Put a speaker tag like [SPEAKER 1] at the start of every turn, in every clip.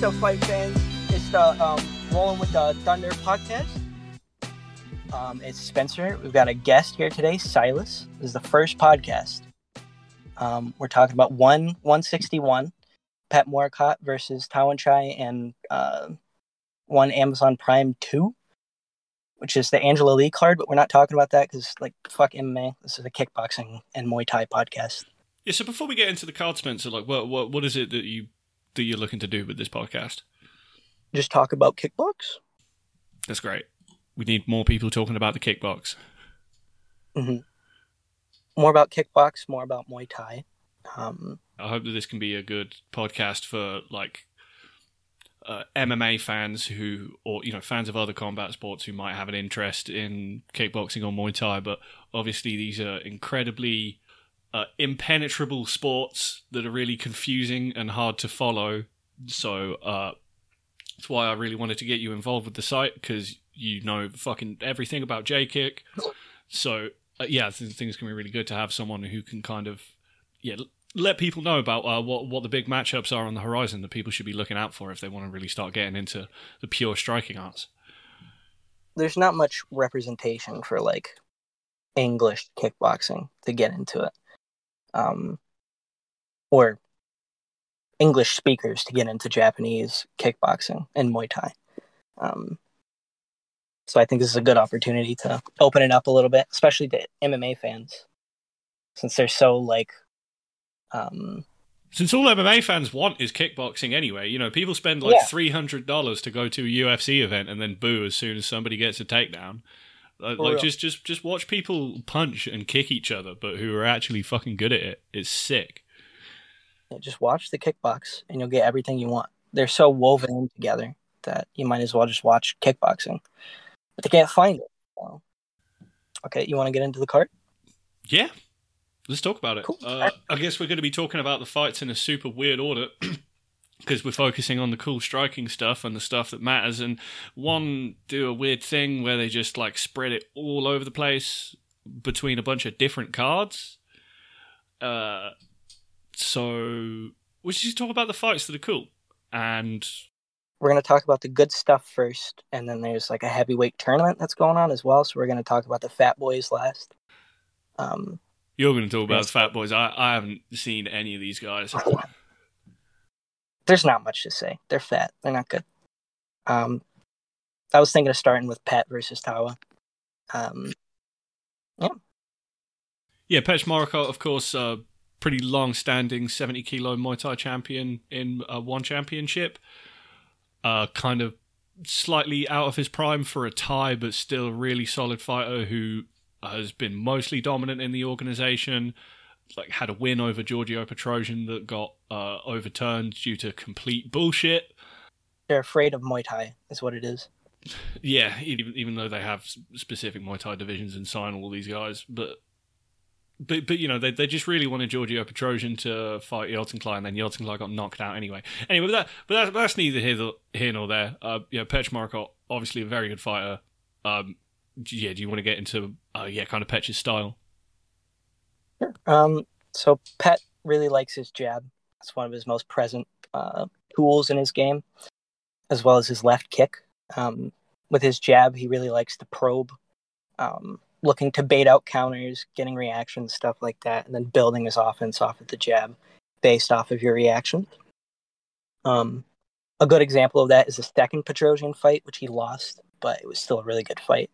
[SPEAKER 1] What's up, fight fans? It's the um, Rolling with the Thunder podcast. Um, it's Spencer. We've got a guest here today, Silas. This is the first podcast. Um, we're talking about one 161, Petchmorakot versus Tawanchai, and uh, one Amazon Prime 2, which is the Angela Lee card, but we're not talking about that because, like, fuck MMA. This is a kickboxing and Muay Thai podcast.
[SPEAKER 2] Yeah. So before we get into the card, Spencer, like, what what what is it that you that you're looking to do with this podcast?
[SPEAKER 1] Just talk about kickbox.
[SPEAKER 2] That's great. We need more people talking about the kickbox.
[SPEAKER 1] hmm More about kickbox, more about Muay Thai. Um,
[SPEAKER 2] I hope that this can be a good podcast for like uh, MMA fans who, or you know, fans of other combat sports who might have an interest in kickboxing or Muay Thai. But obviously, these are incredibly uh, impenetrable sports that are really confusing and hard to follow. So uh, that's why I really wanted to get you involved with the site because you know fucking everything about J kick. So uh, yeah, it's gonna be really good to have someone who can kind of yeah let people know about uh, what what the big matchups are on the horizon that people should be looking out for if they want to really start getting into the pure striking arts.
[SPEAKER 1] there's not much representation for like English kickboxing to get into it, um, or English speakers to get into Japanese kickboxing and Muay Thai. Um, so I think this is a good opportunity to open it up a little bit, especially to MMA fans, since they're so like, um,
[SPEAKER 2] Since all MMA fans want is kickboxing anyway, you know, people spend like
[SPEAKER 1] Yeah.
[SPEAKER 2] three hundred dollars to go to a UFC event and then boo as soon as somebody gets a takedown. Like, like just just just watch people punch and kick each other, but who are actually fucking good at it. It's sick.
[SPEAKER 1] just watch the kickbox and you'll get everything you want. They're so woven in together that you might as well just watch kickboxing. But they can't find it. So. Okay, you want to get into the cart?
[SPEAKER 2] Yeah, let's talk about it.
[SPEAKER 1] Cool.
[SPEAKER 2] Uh, I guess we're going to be talking about the fights in a super weird order. Because we're focusing on the cool striking stuff and the stuff that matters, and one do a weird thing where they just like spread it all over the place between a bunch of different cards. Uh, so we should talk about the fights that are cool, and
[SPEAKER 1] We're going to talk about the good stuff first, and then there's like a heavyweight tournament that's going on as well. So we're going to talk about the Fat Boys last. Um,
[SPEAKER 2] you're going to talk about the Fat Boys. I, I haven't seen any of these guys.
[SPEAKER 1] there's not much to say. They're fat. They're not good. Um, I was thinking of starting with Pat versus Tawa. Um,
[SPEAKER 2] Yeah, Petchmorakot, of course, uh, pretty long-standing 70 kilo Muay Thai champion in uh, one championship. Uh, kind of slightly out of his prime for a Thai, but still a really solid fighter who has been mostly dominant in the organization. Like had a win over Giorgio Petrosyan that got uh, overturned due to complete bullshit.
[SPEAKER 1] they're afraid of Muay Thai, is what it is.
[SPEAKER 2] Yeah, even even though they have specific Muay Thai divisions and sign all these guys, but but but you know they they just really wanted Giorgio Petrosyan to fight Yeltsin and then Yeltsin got knocked out anyway. Anyway, but that but that, that's neither here here nor there. Uh, yeah, Marco, obviously a very good fighter. Um, yeah, do you want to get into uh, yeah, kind of Petch's style?
[SPEAKER 1] Um, so Pet really likes his jab. It's one of his most present uh, tools in his game, as well as his left kick. Um, with his jab, he really likes to probe, um, looking to bait out counters, getting reactions, stuff like that, and then building his offense off of the jab based off of your reaction. Um, a good example of that is the second Petrosyan fight, which he lost, but it was still a really good fight.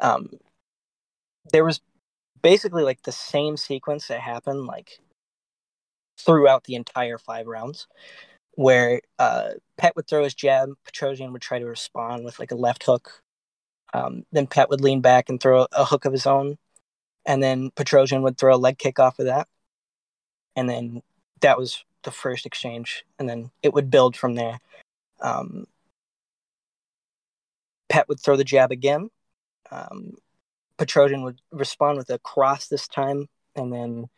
[SPEAKER 1] Um, there was basically like the same sequence that happened like throughout the entire five rounds where uh Pet would throw his jab, Petrosyan would try to respond with like a left hook. Um, then Pet would lean back and throw a hook of his own, and then Petrosyan would throw a leg kick off of that, and then that was the first exchange, and then it would build from there. Um, Pet would throw the jab again. Um, Petrosyan would respond with a cross this time, and then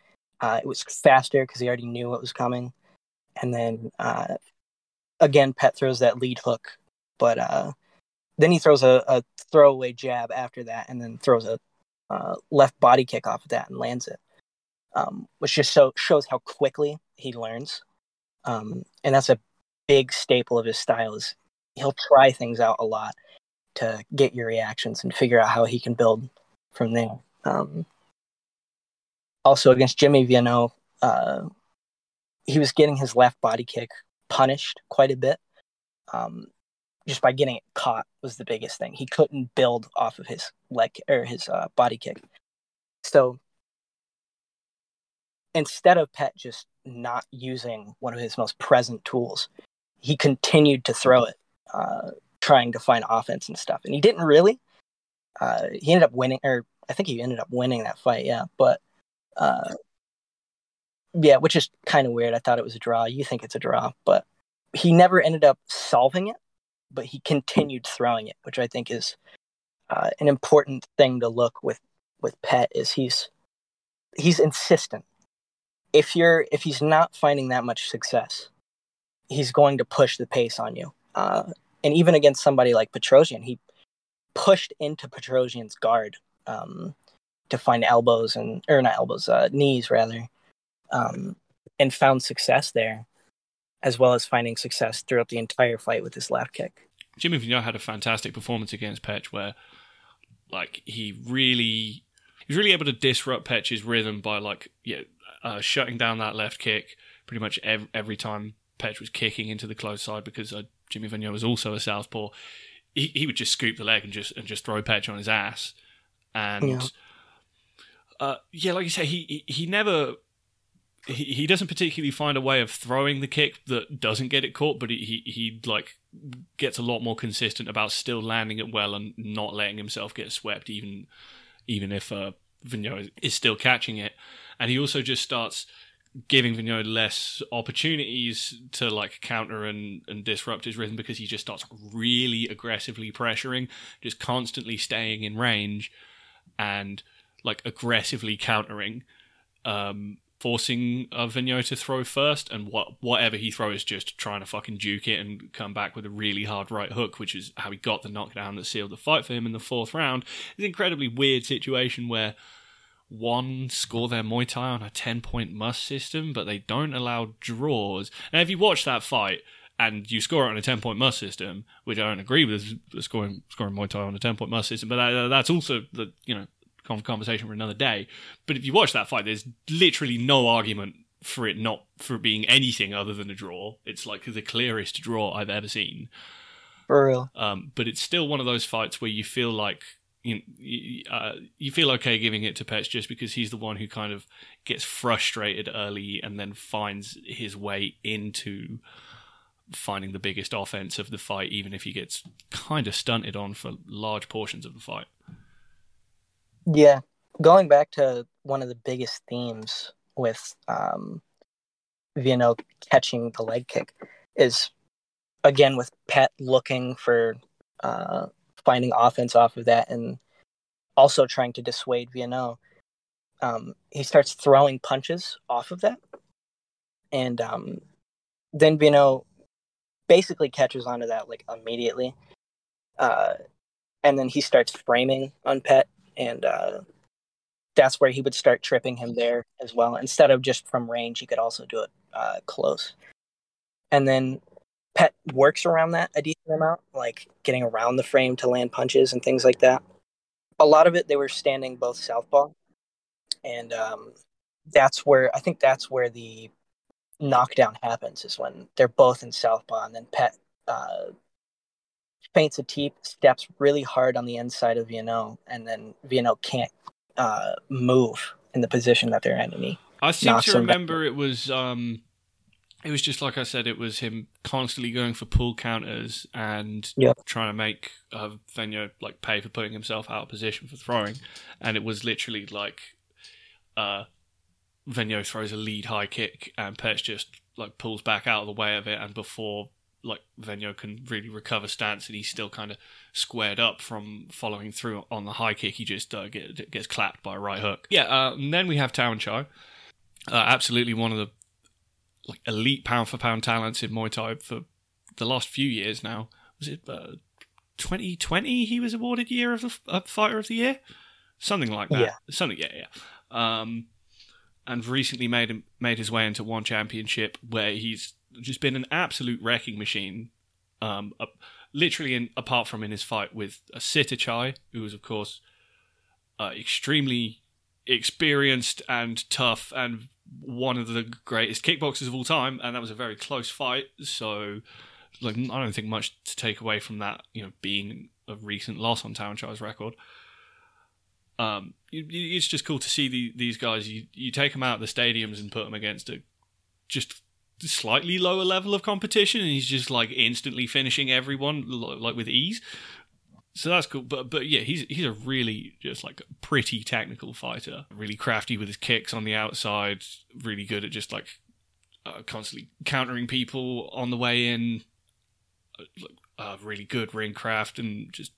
[SPEAKER 1] uh, it was faster because he already knew what was coming. And then uh, again, Pet throws that lead hook, but uh, then he throws a, a throwaway jab after that, and then throws a uh, left body kick off of that and lands it, um, which just so, shows how quickly he learns. Um, and that's a big staple of his style is he'll try things out a lot to get your reactions and figure out how he can build from there. Um, also against Jimmy Vienot, uh, he was getting his left body kick punished quite a bit. Um, just by getting it caught was the biggest thing. He couldn't build off of his leg or his uh, body kick. So instead of Pet just not using one of his most present tools, he continued to throw it, uh, trying to find offense and stuff. And he didn't really. Uh, he ended up winning, or I think he ended up winning that fight. Yeah, but uh, yeah, which is kind of weird. I thought it was a draw. You think it's a draw, but he never ended up solving it. But he continued throwing it, which I think is uh, an important thing to look with with Pet. Is he's he's insistent. If you're if he's not finding that much success, he's going to push the pace on you. Uh, and even against somebody like Petrosyan, he pushed into Petrosyan's guard um, to find elbows and or not elbows, uh, knees rather, um, and found success there, as well as finding success throughout the entire fight with his left kick.
[SPEAKER 2] Jimmy Vienot had a fantastic performance against Petch, where like he really he was really able to disrupt Petch's rhythm by like yeah uh, shutting down that left kick pretty much every, every time Petch was kicking into the close side because uh, Jimmy Vienot was also a southpaw. He, he would just scoop the leg and just and just throw Petch on his ass, and yeah, uh, yeah like you say, he he, he never he, he doesn't particularly find a way of throwing the kick that doesn't get it caught, but he, he, he like gets a lot more consistent about still landing it well and not letting himself get swept, even even if uh, Vienot is still catching it. And he also just starts giving Vienot less opportunities to like counter and, and disrupt his rhythm because he just starts really aggressively pressuring, just constantly staying in range and like aggressively countering. Um, forcing uh, Vienot to throw first, and what whatever he throws, just trying to fucking juke it and come back with a really hard right hook, which is how he got the knockdown that sealed the fight for him in the fourth round. It's an incredibly weird situation where one score their Muay Thai on a 10 point must system, but they don't allow draws. Now, if you watch that fight and you score it on a 10 point must system, which I don't agree with scoring scoring Muay Thai on a 10 point must system, but that, that's also the, you know, conversation for another day. But if you watch that fight, there's literally no argument for it not for being anything other than a draw. It's like the clearest draw I've ever seen.
[SPEAKER 1] For real.
[SPEAKER 2] Um, but it's still one of those fights where you feel like you, uh, you feel okay giving it to Petch just because he's the one who kind of gets frustrated early and then finds his way into finding the biggest offense of the fight, even if he gets kind of stunted on for large portions of the fight.
[SPEAKER 1] Yeah, going back to one of the biggest themes with um, Vienot catching the leg kick is again with Pet looking for uh, finding offense off of that and also trying to dissuade Vienot. Um, he starts throwing punches off of that, and um, then Vienot basically catches onto that like immediately, uh, and then he starts framing on Pet and uh, that's where he would start tripping him there as well. Instead of just from range, he could also do it uh, close. And then Pet works around that a decent amount, like getting around the frame to land punches and things like that. A lot of it, they were standing both southpaw, and um, that's where I think that's where the knockdown happens is when they're both in southpaw, and then Pet uh, feints a teep, steps really hard on the inside of Vienot, and then Vienot can't uh, move in the position that they're in. And he
[SPEAKER 2] I seem to remember it was um, it was just like I said, it was him constantly going for pull counters and trying to make uh, like pay for putting himself out of position for throwing, and it was literally like uh, Vienot throws a lead high kick and Petch just like pulls back out of the way of it, and before like Vienot can really recover stance and he's still kind of squared up from following through on the high kick. He just uh, get, gets clapped by a right hook. Yeah, uh, and then we have Tawanchai. Uh, absolutely one of the like elite pound for pound talents in Muay Thai for the last few years now. Was it 2020 uh, he was awarded Year of the uh, Fighter of the Year? Something like that.
[SPEAKER 1] Yeah.
[SPEAKER 2] Something, yeah, yeah. Um, and recently made him, made his way into one championship where he's just been an absolute wrecking machine. Um, uh, literally, in, apart from in his fight with Sitthichai, who was, of course, uh, extremely experienced and tough and one of the greatest kickboxers of all time, and that was a very close fight. So, like, I don't think much to take away from that. You know, being a recent loss on Tawanchai's record. Um, it's just cool to see the, these guys. You you take them out of the stadiums and put them against a just slightly lower level of competition, and he's just like instantly finishing everyone like with ease. So that's cool, but but yeah, he's he's a really just like pretty technical fighter, really crafty with his kicks on the outside, really good at just like uh, constantly countering people on the way in, uh, uh, really good ring craft and just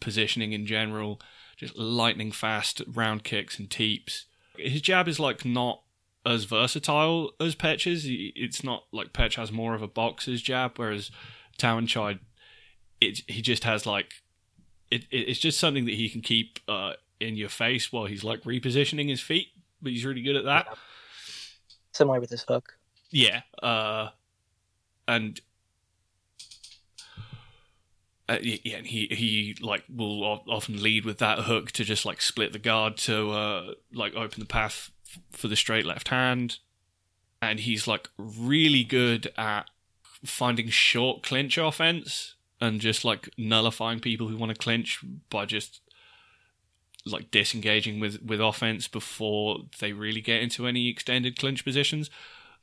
[SPEAKER 2] positioning in general, just lightning fast round kicks and teeps. His jab is like not as versatile as Petch's. It's not like Petch has more of a boxer's jab, whereas Tawanchai, it he just has like it, it's just something that he can keep uh, in your face while he's like repositioning his feet. But he's really good at that.
[SPEAKER 1] Similar with his hook.
[SPEAKER 2] Yeah, uh, and uh, yeah, he he like will often lead with that hook to just like split the guard to uh, like open the path for the straight left hand, and he's like really good at finding short clinch offense and just like nullifying people who want to clinch by just like disengaging with with offense before they really get into any extended clinch positions.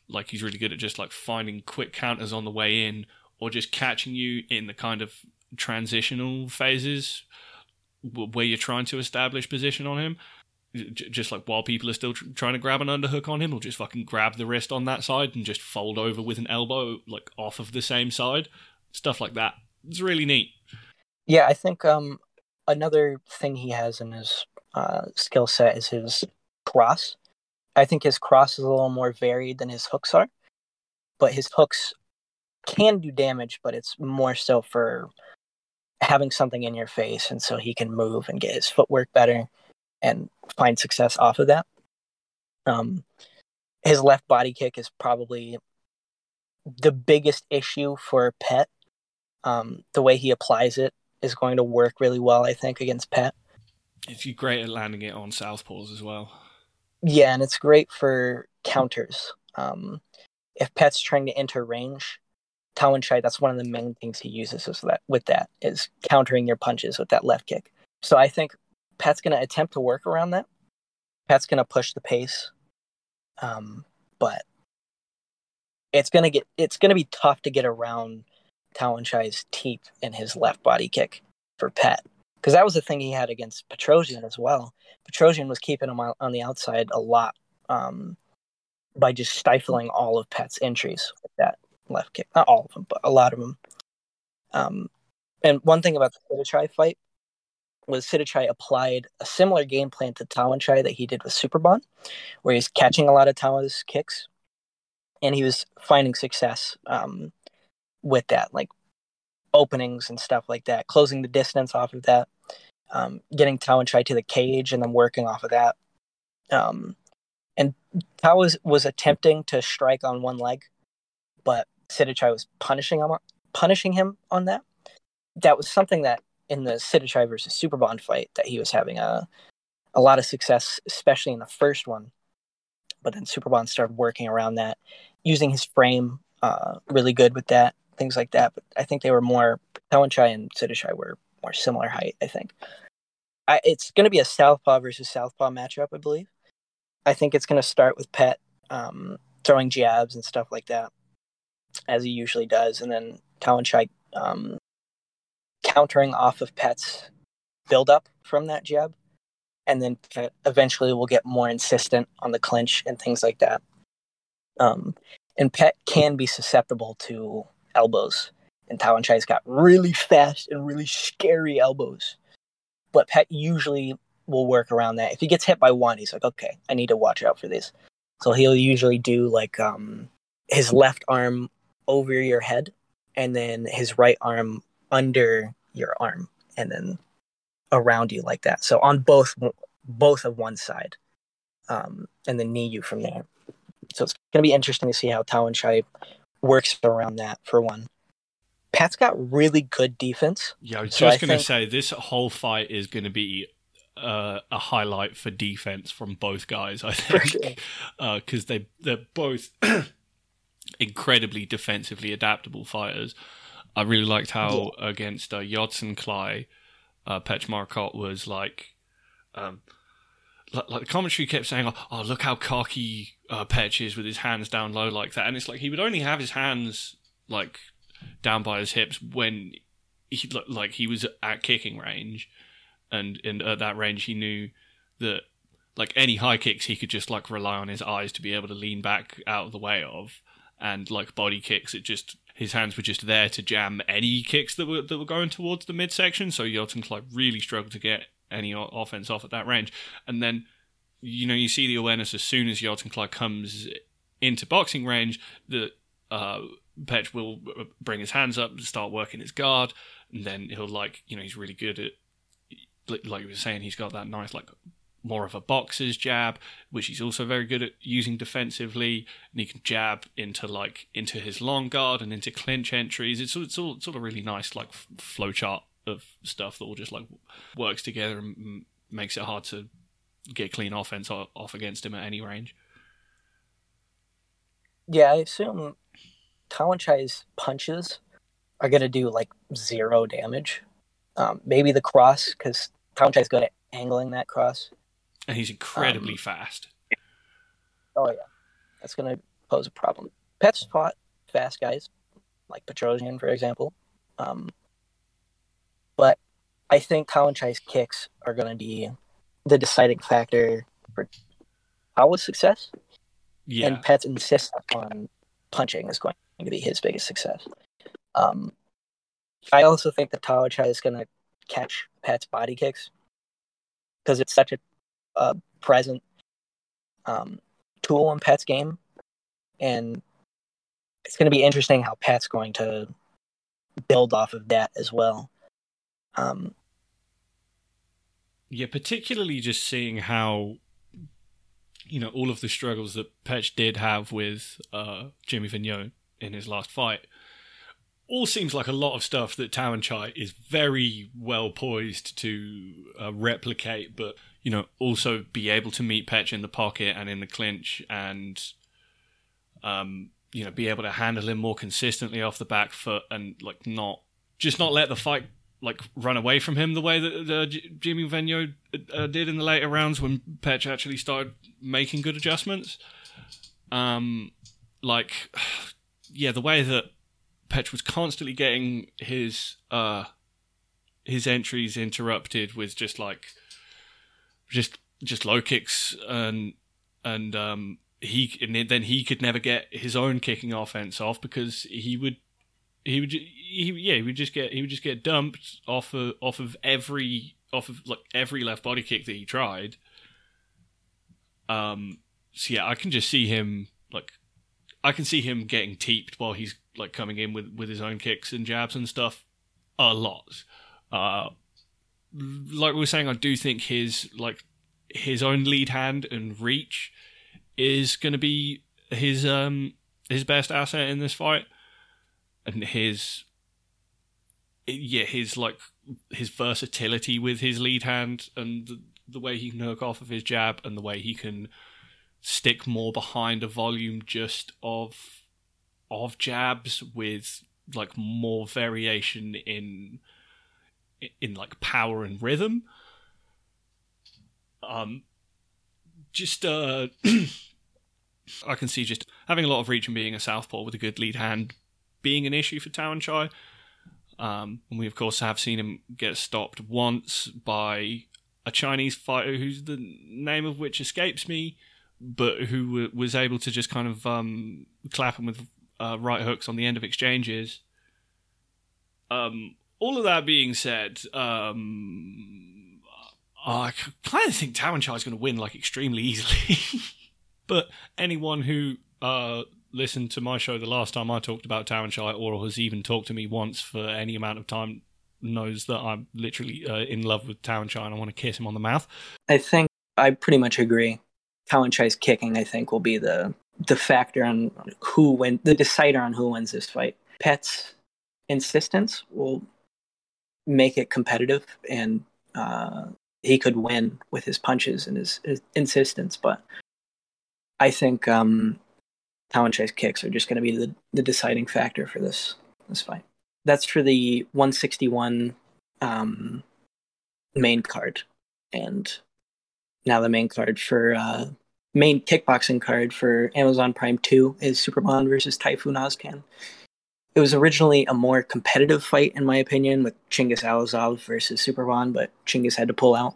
[SPEAKER 2] Like he's really good at just like finding quick counters on the way in or just catching you in the kind of transitional phases where you're trying to establish position on him. Just like while people are still trying to grab an underhook on him, he'll just fucking grab the wrist on that side and just fold over with an elbow like off of the same side. Stuff like that. It's really neat.
[SPEAKER 1] Yeah, I think um, another thing he has in his uh, skill set is his cross. I think his cross is a little more varied than his hooks are, but his hooks can do damage, but it's more so for having something in your face, and so he can move and get his footwork better and find success off of that. Um, his left body kick is probably the biggest issue for Pet um, the way he applies it is going to work really well, I think, against Pet.
[SPEAKER 2] Is he great at landing it on southpaws as well?
[SPEAKER 1] Yeah, and it's great for counters. Um, if Pet's trying to enter range, Tawanchai, that's one of the main things he uses is that with that is countering your punches with that left kick. So I think Pet's going to attempt to work around that. Pet's going to push the pace, um, but it's going to get it's going to be tough to get around Tawanchai's teep and his left body kick for Pet. Because that was the thing he had against Petrosyan as well. Petrosyan was keeping him on the outside a lot um, by just stifling all of Pet's entries with that left kick. Not all of them, but a lot of them. Um, and one thing about the Sitthichai fight was Sitthichai applied a similar game plan to Tawanchai that he did with Superbon, where he's catching a lot of Tawa's kicks, and he was finding success um, with that, like openings and stuff like that, closing the distance off of that, um, getting Tawanchai to the cage and then working off of that. Um, and Tao was, was attempting to strike on one leg, but Sitthichai was punishing him, punishing him on that. That was something that in the Sitthichai versus Superbon fight that he was having a a lot of success, especially in the first one. But then Superbon started working around that, using his frame uh, really good with that, things like that. But I think they were more Tawanchai and Sitthichai were more similar height. I think I, it's going to be a southpaw versus southpaw matchup. I believe. I think it's going to start with Pet um, throwing jabs and stuff like that, as he usually does, and then Tawanchai um, countering off of Pet's build up from that jab, and then Pet eventually will get more insistent on the clinch and things like that. Um, and Pet can be susceptible to elbows. And Tawanchai's got really fast and really scary elbows. But Pet usually will work around that. If he gets hit by one, he's like, okay, I need to watch out for this. So he'll usually do like um, his left arm over your head and then his right arm under your arm and then around you like that. So on both both of one side, um, and then knee you from there. So it's going to be interesting to see how Tawanchai works around that for one. Pat's got really good defense.
[SPEAKER 2] Yeah, I was
[SPEAKER 1] So
[SPEAKER 2] just going to
[SPEAKER 1] think-
[SPEAKER 2] say this whole fight is going to be uh, a highlight for defense from both guys. I think because they they're both incredibly defensively adaptable fighters. I really liked how against uh, Yodsanklai, uh, Marcotte was like. Um, like, like the commentary kept saying, "Oh, oh look how cocky uh, Petch is with his hands down low like that," and it's like he would only have his hands like down by his hips when he li- like he was at kicking range, and and at that range he knew that like any high kicks he could just like rely on his eyes to be able to lean back out of the way of, and like body kicks it just his hands were just there to jam any kicks that were that were going towards the midsection. So Yelton like really struggled to get any offense off at that range, and then you know you see the awareness as soon as Yelton Clark comes into boxing range that uh, Petch will bring his hands up, and start working his guard, and then he'll like you know he's really good at like you were saying he's got that nice like more of a boxer's jab, which he's also very good at using defensively, and he can jab into like into his long guard and into clinch entries. It's it's all it's all a really nice like f- flow chart of stuff that all just like works together and makes it hard to get clean offense off against him at any range.
[SPEAKER 1] Yeah, I assume Tawanchai's punches are going to do like zero damage. Um, maybe the cross, because Tawanchai's good at angling that cross.
[SPEAKER 2] And he's incredibly
[SPEAKER 1] Um,
[SPEAKER 2] fast.
[SPEAKER 1] Oh, yeah. That's going to pose a problem. Pet's fought fast guys, like Petrosyan, for example. Um, I think Tawanchai's kicks are going to be the deciding factor for Tawa's success.
[SPEAKER 2] Yeah,
[SPEAKER 1] and Pet's insist on punching is going to be his biggest success. Um, I also think that Tawanchai is going to catch Pet's body kicks because it's such a uh, present um, tool in Pet's game, and it's going to be interesting how Pet's going to build off of that as well. Um,
[SPEAKER 2] Yeah, particularly just seeing how you know all of the struggles that Petch did have with uh, Jimmy Vienot in his last fight. All seems like a lot of stuff that Tawanchai is very well poised to uh, replicate, but you know also be able to meet Petch in the pocket and in the clinch, and um, you know be able to handle him more consistently off the back foot, and like not just not let the fight like run away from him the way that uh, Jimmy Vienot uh, did in the later rounds when Petch actually started making good adjustments. Um, like, yeah, the way that Petch was constantly getting his uh his entries interrupted with just like just just low kicks and and um he and then he could never get his own kicking offense off because he would he would he yeah he would just get he would just get dumped off of off of every off of like every left body kick that he tried. Um. So yeah, I can just see him like I can see him getting teeped while he's like coming in with with his own kicks and jabs and stuff a lot. Uh, like we were saying, I do think his like his own lead hand and reach is going to be his um his best asset in this fight and his yeah his like his versatility with his lead hand and the, way he can hook off of his jab and the way he can stick more behind a volume just of of jabs with like more variation in in like power and rhythm um just uh I can see just having a lot of reach and being a southpaw with a good lead hand being an issue for Tawanchai. Um, and we of course have seen him get stopped once by a Chinese fighter whose the name of which escapes me, but who w- was able to just kind of um, clap him with uh, right hooks on the end of exchanges. Um, all of that being said, um, I kind of think Tawanchai is going to win like extremely easily. but anyone who uh, listened to my show the last time I talked about Shy or has even talked to me once for any amount of time knows that I'm literally uh, in love with Tower and I want to kiss him on the mouth.
[SPEAKER 1] I think I pretty much agree. Tawanchai's kicking, I think, will be the the factor on who win, the decider on who wins this fight. Pet's insistence will make it competitive, and uh, he could win with his punches and his, his insistence. But I think um, Tawanchai's kicks are just going to be the, the deciding factor for this this fight. That's for the 161 um, main card, and now the main card for uh, main kickboxing card for Amazon Prime 2 is Superbon versus Tayfun Ozcan. It was originally a more competitive fight, in my opinion, with Chingiz Allazov versus Superbon, but Chingiz had to pull out.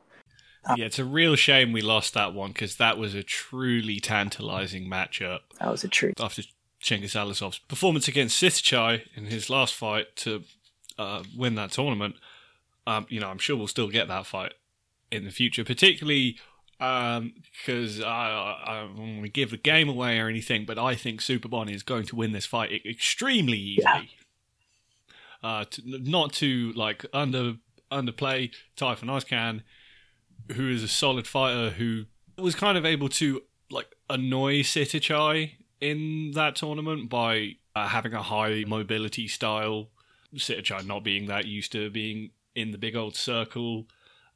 [SPEAKER 2] Yeah, it's a real shame we lost that one because that was a truly tantalizing matchup.
[SPEAKER 1] That was a treat.
[SPEAKER 2] After Chingiz Allazov's performance against Sitthichai in his last fight to uh, win that tournament, um, you know, I'm sure we'll still get that fight in the future, particularly because um, I, I, don't want to give the game away or anything, but I think Super Superbon is going to win this fight extremely easily. Yeah. Uh, to, not to like under underplay Tayfun Ozcan, who is a solid fighter who was kind of able to like annoy Sitthichai in that tournament by uh, having a high mobility style. Sitthichai not being that used to being in the big old circle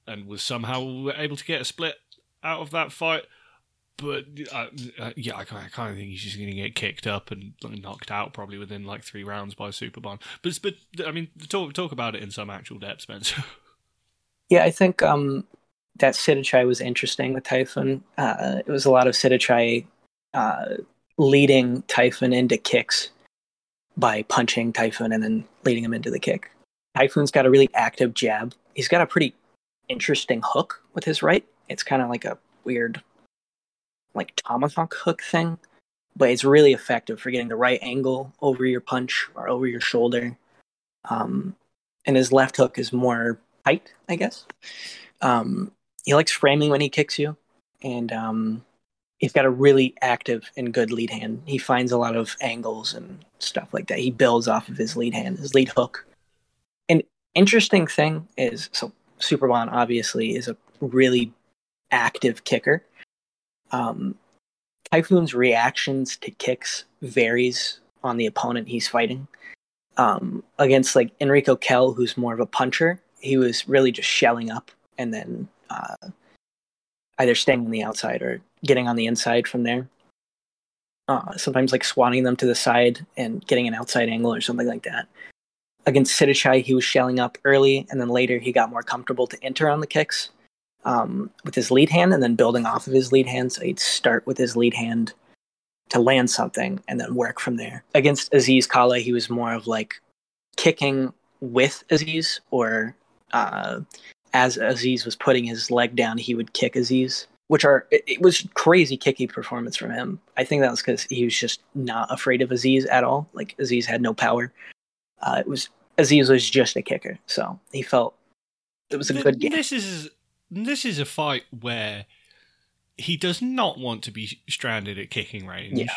[SPEAKER 2] and was somehow able to get a split out of that fight. But uh, uh, yeah, I kind, of, kind of think he's just going to get kicked up and knocked out probably within like three rounds by Superbon. But but I mean, talk talk about it in some actual depth, Spencer.
[SPEAKER 1] Yeah, I think um, that Sitthichai was interesting with Tayfun. Uh, it was a lot of Sitthichai uh, leading Tayfun into kicks by punching Tayfun and then leading him into the kick. Tayfun's got a really active jab. He's got a pretty interesting hook with his right. It's kind of like a weird, like tomahawk hook thing, but it's really effective for getting the right angle over your punch or over your shoulder. Um, and his left hook is more tight, I guess. Um, he likes framing when he kicks you, and um, he's got a really active and good lead hand. He finds a lot of angles and stuff like that. He builds off of his lead hand, his lead hook. An interesting thing is so Superbon obviously is a really active kicker. Um, Tayfun's reactions to kicks varies on the opponent he's fighting. Um, against like Enriko Kehl, who's more of a puncher, he was really just shelling up and then uh, either staying on the outside or getting on the inside from there. Uh, sometimes like swatting them to the side and getting an outside angle or something like that. Against Sitthichai, he was shelling up early, and then later he got more comfortable to enter on the kicks um, with his lead hand and then building off of his lead hand. So he'd start with his lead hand to land something and then work from there. Against Aziz Kala, he was more of like kicking with Aziz, or uh, as Aziz was putting his leg down, he would kick Aziz, which are it, it was crazy kicky performance from him. I think that was because he was just not afraid of Aziz at all. Like Aziz had no power. Uh, it was Aziz was just a kicker, so he felt it was a good game.
[SPEAKER 2] This is this is a fight where he does not want to be stranded at kicking range.
[SPEAKER 1] Yeah.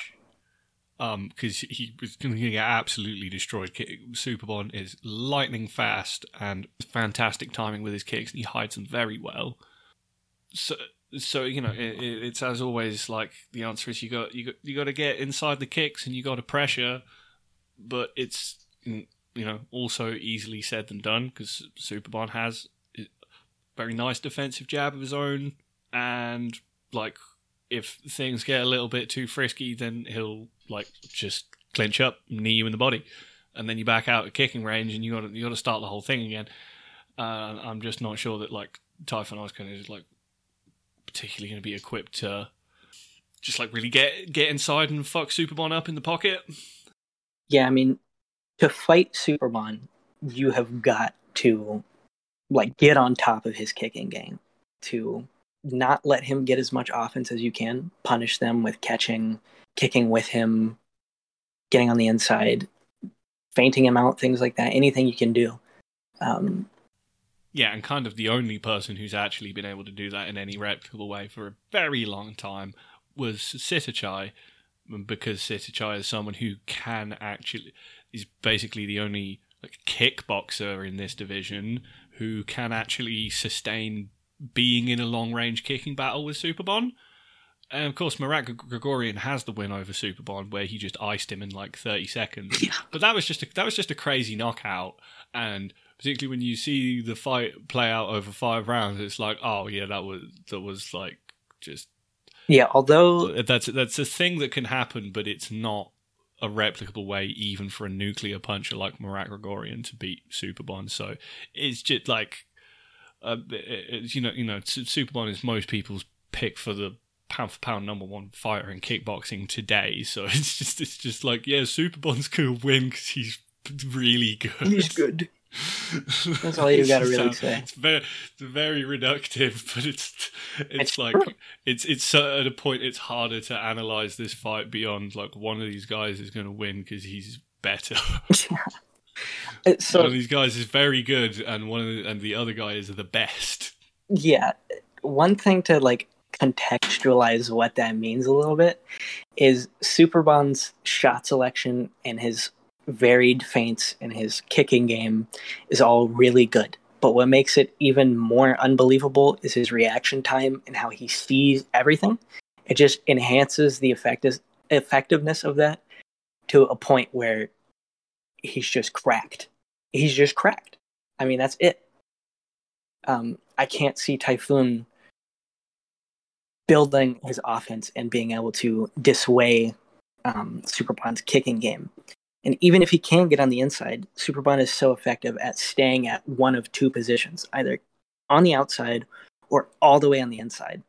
[SPEAKER 2] Um, because he was going to get absolutely destroyed. Superbon is lightning fast and fantastic timing with his kicks, and he hides them very well. So, so you know, it, it's as always like the answer is you got you got you got to get inside the kicks and you got to pressure, but it's you know also easily said than done because Superbon has a very nice defensive jab of his own, and like if things get a little bit too frisky, then he'll like just clinch up, knee you in the body, and then you back out at kicking range, and you got you got to start the whole thing again. Uh, I'm just not sure that like Tayfun Ozcan is like particularly going to be equipped to just like really get get inside and fuck Superbon up in the pocket.
[SPEAKER 1] Yeah, I mean, to fight Superbon, you have got to like get on top of his kicking game to not let him get as much offense as you can, punish them with catching, kicking with him, getting on the inside, fainting him out, things like that. Anything you can do. Um,
[SPEAKER 2] yeah, and kind of the only person who's actually been able to do that in any reputable way for a very long time was Sitthichai, because Sitthichai is someone who can actually is basically the only like kickboxer in this division who can actually sustain being in a long range kicking battle with Superbon. And of course, Marat Grigorian has the win over Superbon, where he just iced him in like thirty seconds.
[SPEAKER 1] Yeah.
[SPEAKER 2] But that was just a, that was just a crazy knockout, and particularly when you see the fight play out over five rounds, it's like, oh yeah, that was that was like just
[SPEAKER 1] Yeah, although
[SPEAKER 2] that's that's a thing that can happen, but it's not a replicable way even for a nuclear puncher like Marat Grigorian to beat Superbon. So it's just like, uh, it's, you know, you know, Superbon is most people's pick for the pound for pound number one fighter in kickboxing today. So it's just it's just like yeah, Superbon's gonna win because he's really good.
[SPEAKER 1] he's good. That's all you gotta really say.
[SPEAKER 2] It's very, it's very reductive, but it's it's,
[SPEAKER 1] It's
[SPEAKER 2] like it's it's at a point it's harder to analyze this fight beyond like one of these guys is going to win because he's better.
[SPEAKER 1] Uh,
[SPEAKER 2] one
[SPEAKER 1] So
[SPEAKER 2] of these guys is very good, and one of the, and the other guy is the best.
[SPEAKER 1] yeah, one thing to like contextualize what that means a little bit is Superbon's shot selection and his varied feints and his kicking game is all really good. But what makes it even more unbelievable is his reaction time and how he sees everything. It just enhances the effective effectiveness of that to a point where he's just cracked. He's just cracked. I mean, that's it. Um, I can't see Tayfun building his offense and being able to dissuade um, Superbon's kicking game. And even if he can get on the inside, Superbon is so effective at staying at one of two positions, either on the outside or all the way on the inside.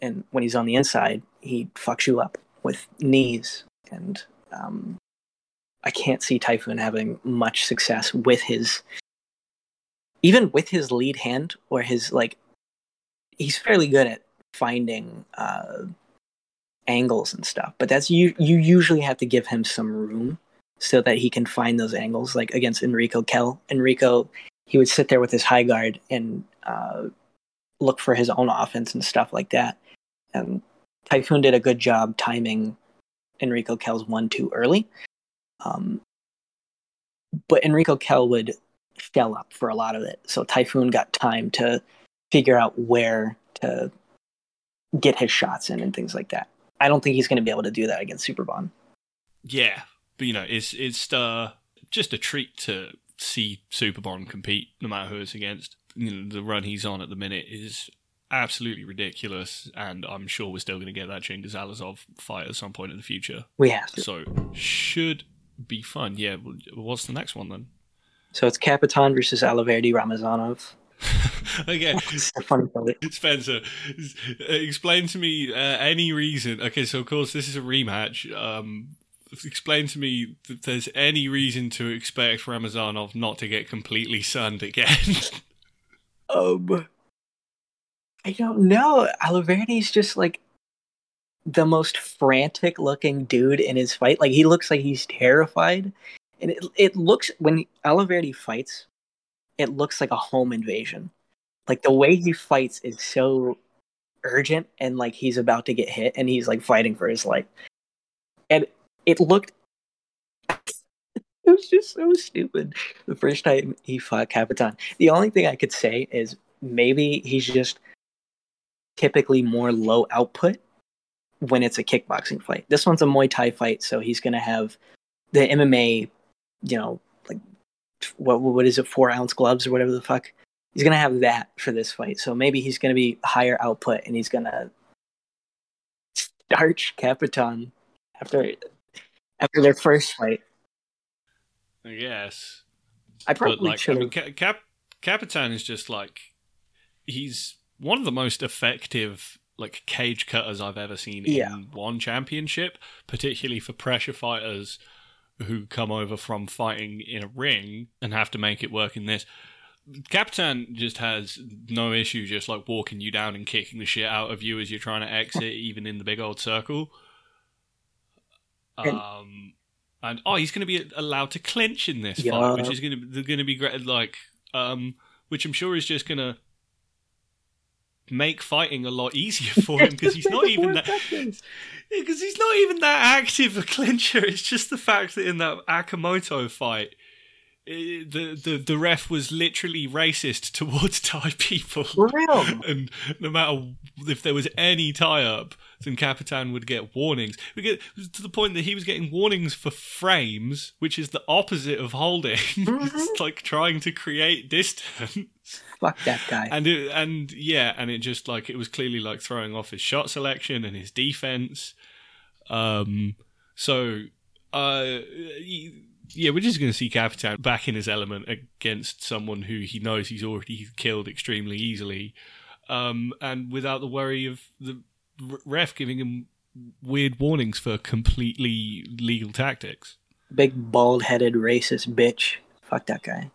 [SPEAKER 1] And when he's on the inside, he fucks you up with knees. And um, I can't see Tayfun having much success with his, even with his lead hand or his like. He's fairly good at finding uh, angles and stuff, but that's you. You usually have to give him some room so that he can find those angles. Like against Enriko Kehl, Enriko, he would sit there with his high guard and uh, look for his own offense and stuff like that. And Tayfun did a good job timing Enriko Kehl's one too early. Um, but Enriko Kehl would shell up for a lot of it, so Tayfun got time to figure out where to get his shots in and things like that. I don't think he's going to be able to do that against Superbon.
[SPEAKER 2] Yeah, but you know, it's it's uh, just a treat to see Superbon compete, no matter who it's against. You know, the run he's on at the minute is absolutely ridiculous, and I'm sure we're still going to get that Chingiz Allazov fight at some point in the future.
[SPEAKER 1] We have to.
[SPEAKER 2] So should be fun. Yeah, what's the next one then?
[SPEAKER 1] So it's Capitan versus Alaverdi Ramazanov. A.
[SPEAKER 2] Spencer, explain to me uh, any reason. Okay, so of course this is a rematch. Um, explain to me that there's any reason to expect Ramazanov not to get completely sunned again.
[SPEAKER 1] Um, I don't know. Alaverdi's just like the most frantic looking dude in his fight. Like he looks like he's terrified, and it it looks when Alaverdi fights, it looks like a home invasion. Like the way he fights is so urgent and like he's about to get hit and he's like fighting for his life. And it looked it was just so stupid the first time he fought Capitan. The only thing I could say is maybe he's just typically more low output when it's a kickboxing fight. This one's a Muay Thai fight, so he's going to have the MMA, you know, like what what is it, four ounce gloves or whatever the fuck. He's going to have that for this fight, so maybe he's going to be higher output and he's going to starch Capitan after after their first fight.
[SPEAKER 2] I guess.
[SPEAKER 1] I probably
[SPEAKER 2] like, I
[SPEAKER 1] should
[SPEAKER 2] mean. Cap- Cap- Capitan is just like he's one of the most effective like cage cutters I've ever seen
[SPEAKER 1] Yeah.
[SPEAKER 2] in one championship, particularly for pressure fighters who come over from fighting in a ring and have to make it work in this. Capitan just has no issue just like walking you down and kicking the shit out of you as you're trying to exit, even in the big old circle.
[SPEAKER 1] And-
[SPEAKER 2] Um, and oh, he's going to be allowed to clinch in this
[SPEAKER 1] Yeah.
[SPEAKER 2] fight, which is going to going to be great. Like, um, which I'm sure is just going to make fighting a lot easier for him because he's not even that because he's not even that active a clincher. It's just the fact that in that Akimoto fight, the, the the ref was literally racist towards Thai people.
[SPEAKER 1] For real.
[SPEAKER 2] and no matter if there was any tie up, then Capitan would get warnings. We get to the point that he was getting warnings for frames, which is the opposite of holding. it's like trying to create distance.
[SPEAKER 1] Fuck that guy.
[SPEAKER 2] And it, and yeah, and it just like it was clearly like throwing off his shot selection and his defense. Um, so uh, yeah, we're just going to see Capitan back in his element against someone who he knows he's already killed extremely easily, um, and without the worry of the ref giving him weird warnings for completely legal tactics.
[SPEAKER 1] Big bald headed racist bitch. Fuck that guy.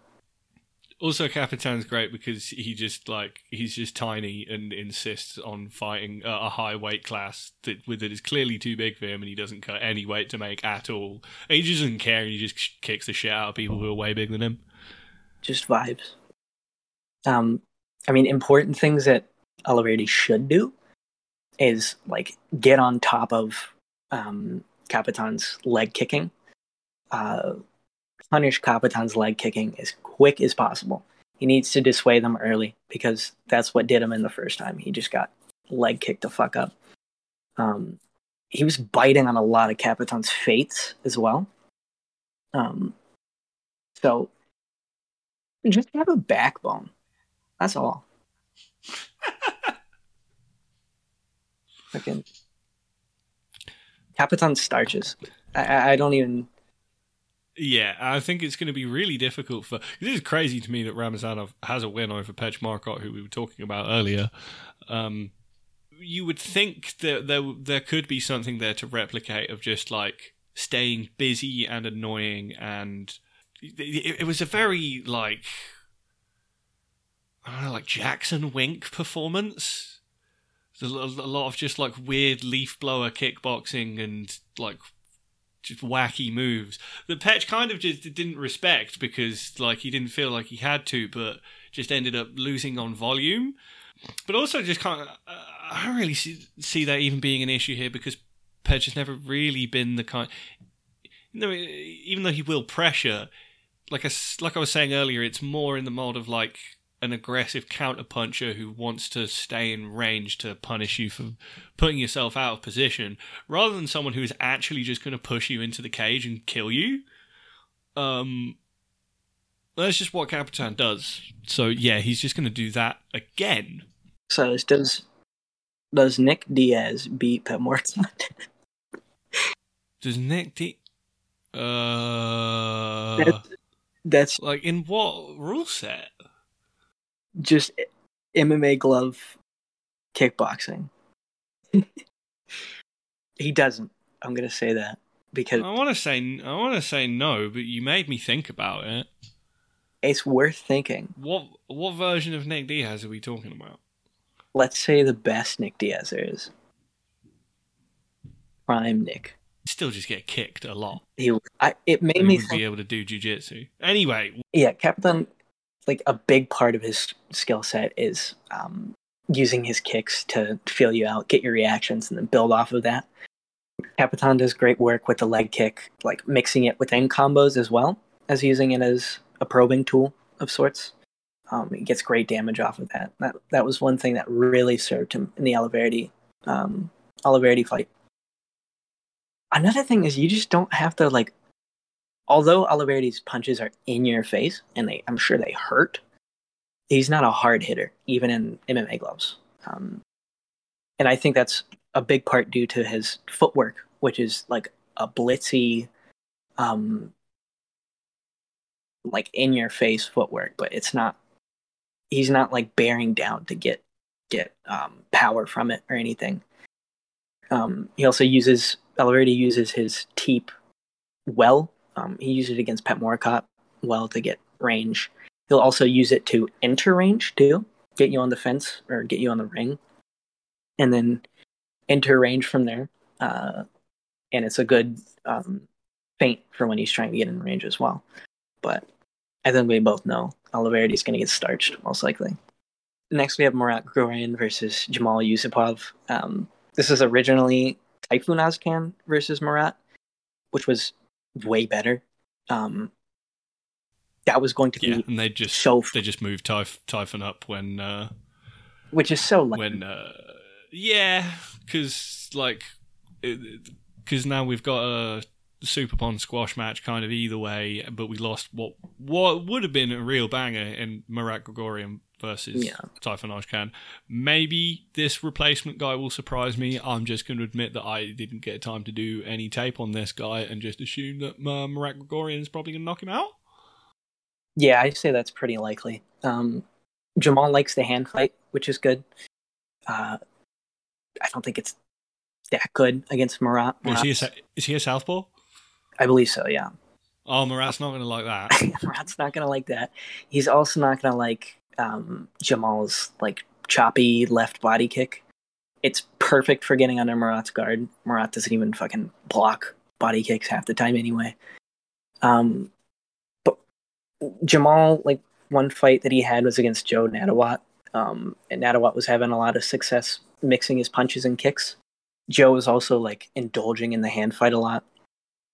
[SPEAKER 2] Also, Capitan's great because he just like he's just tiny and insists on fighting a high weight class that with it is clearly too big for him, and he doesn't cut any weight to make at all. He just doesn't care, and he just kicks the shit out of people who are way bigger than him.
[SPEAKER 1] Just vibes. Um, I mean, important things that Oliveira should do is like get on top of um, Capitan's leg kicking. Uh, punish Capitan's leg kicking as quick as possible. He needs to dissuade them early because that's what did him in the first time. He just got leg kicked the fuck up. Um, he was biting on a lot of Capitan's fates as well. Um, so just have a backbone. That's all. Fucking Capitan starches. I, I don't even
[SPEAKER 2] yeah, I think it's going to be really difficult for. This is crazy to me that Ramazanov has a win over Petchmorakot, who we were talking about earlier. Um, you would think that there there could be something there to replicate of just like staying busy and annoying, and it, it was a very like I don't know, like Jackson Wink performance. A lot of just like weird leaf blower kickboxing and like just wacky moves that Petch kind of just didn't respect because like he didn't feel like he had to, but just ended up losing on volume. But also just kind of, uh, I don't really see, see that even being an issue here because Petch has never really been the kind. Even though he will pressure, like I, like I was saying earlier, it's more in the mold of like an aggressive counterpuncher who wants to stay in range to punish you for putting yourself out of position, rather than someone who is actually just going to push you into the cage and kill you. Um, that's just what Capitan does. So yeah, he's just going to do that again.
[SPEAKER 1] So does does Nick Diaz beat Petchmorakot?
[SPEAKER 2] does Nick Diaz? Uh,
[SPEAKER 1] that's, that's
[SPEAKER 2] like in what rule set?
[SPEAKER 1] Just MMA glove kickboxing. he doesn't. I'm gonna say that because
[SPEAKER 2] I want to say I want to say no, but you made me think about it.
[SPEAKER 1] It's worth thinking.
[SPEAKER 2] What what version of Nick Diaz are we talking about?
[SPEAKER 1] Let's say the best Nick Diaz there is. Prime Nick.
[SPEAKER 2] Still, just get kicked a lot.
[SPEAKER 1] He, I, it made he me
[SPEAKER 2] think, be able to do jujitsu. Anyway,
[SPEAKER 1] yeah, Capitan like a big part of his skill set is um, using his kicks to feel you out, get your reactions, and then build off of that. Capitan does great work with the leg kick, like mixing it within combos as well as using it as a probing tool of sorts. Um, he gets great damage off of that. That that was one thing that really served him in the Oliveira um, fight. Another thing is you just don't have to like although Oliveira's punches are in your face and they, I'm sure they hurt, he's not a hard hitter, even in MMA gloves. Um, and I think that's a big part due to his footwork, which is like a blitzy, um, like in your face footwork, but it's not. He's not like bearing down to get get um, power from it or anything. Um, he also uses Oliveira uses his teep well um, he used it against Petchmorakot well to get range. He'll also use it to enter range too, get you on the fence or get you on the ring, and then enter range from there. Uh, and it's a good um, feint for when he's trying to get in range as well. But I think we both know Oliveira is going to get starched most likely. Next, we have Marat Grigorian versus Jamal Yusupov. Um, this is originally Tayfun Ozcan versus Marat, which was way better. Um, that was going to be
[SPEAKER 2] Yeah, and they just
[SPEAKER 1] so,
[SPEAKER 2] they just moved Typh- Tayfun up when uh,
[SPEAKER 1] which is so like,
[SPEAKER 2] when uh, yeah, because like because now we've got a Superbon squash match kind of either way, but we lost what what would have been a real banger in Marat Grigorian versus
[SPEAKER 1] Yeah.
[SPEAKER 2] Tayfun Ozcan. Maybe this replacement guy will surprise me. I'm just going to admit that I didn't get time to do any tape on this guy and just assume that uh, Marat Grigorian is probably going to knock him out.
[SPEAKER 1] yeah, I'd say that's pretty likely. Um, Jamal likes the hand fight, which is good. Uh, I don't think it's that good against Marat.
[SPEAKER 2] Is he a, is he a southpaw?
[SPEAKER 1] I believe so. Yeah,
[SPEAKER 2] Oh, Marat's not going to like that.
[SPEAKER 1] Marat's not gonna like that. He's also not gonna like um, Jamal's like choppy left body kick. It's perfect for getting under Marat's guard. Marat doesn't even fucking block body kicks half the time anyway. Um, but Jamal, like one fight that he had was against Jo Nattawut, um, and Nattawut was having a lot of success mixing his punches and kicks. Jo was also like indulging in the hand fight a lot.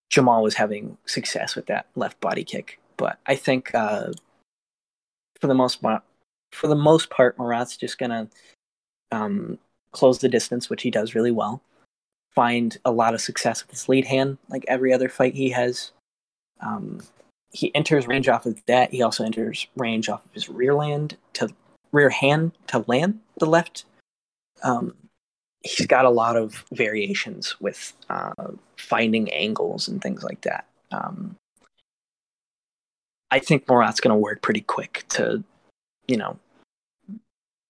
[SPEAKER 1] Jamal was having success with that left body kick, but I think uh, for the most part, for the most part, Marat's just gonna um, close the distance, which he does really well. Find a lot of success with his lead hand, like every other fight he has. Um, he enters range off of that. He also enters range off of his rear land to rear hand to land the left. Um, he's got a lot of variations with uh, finding angles and things like that. Um, I think Marat's going to work pretty quick to, you know,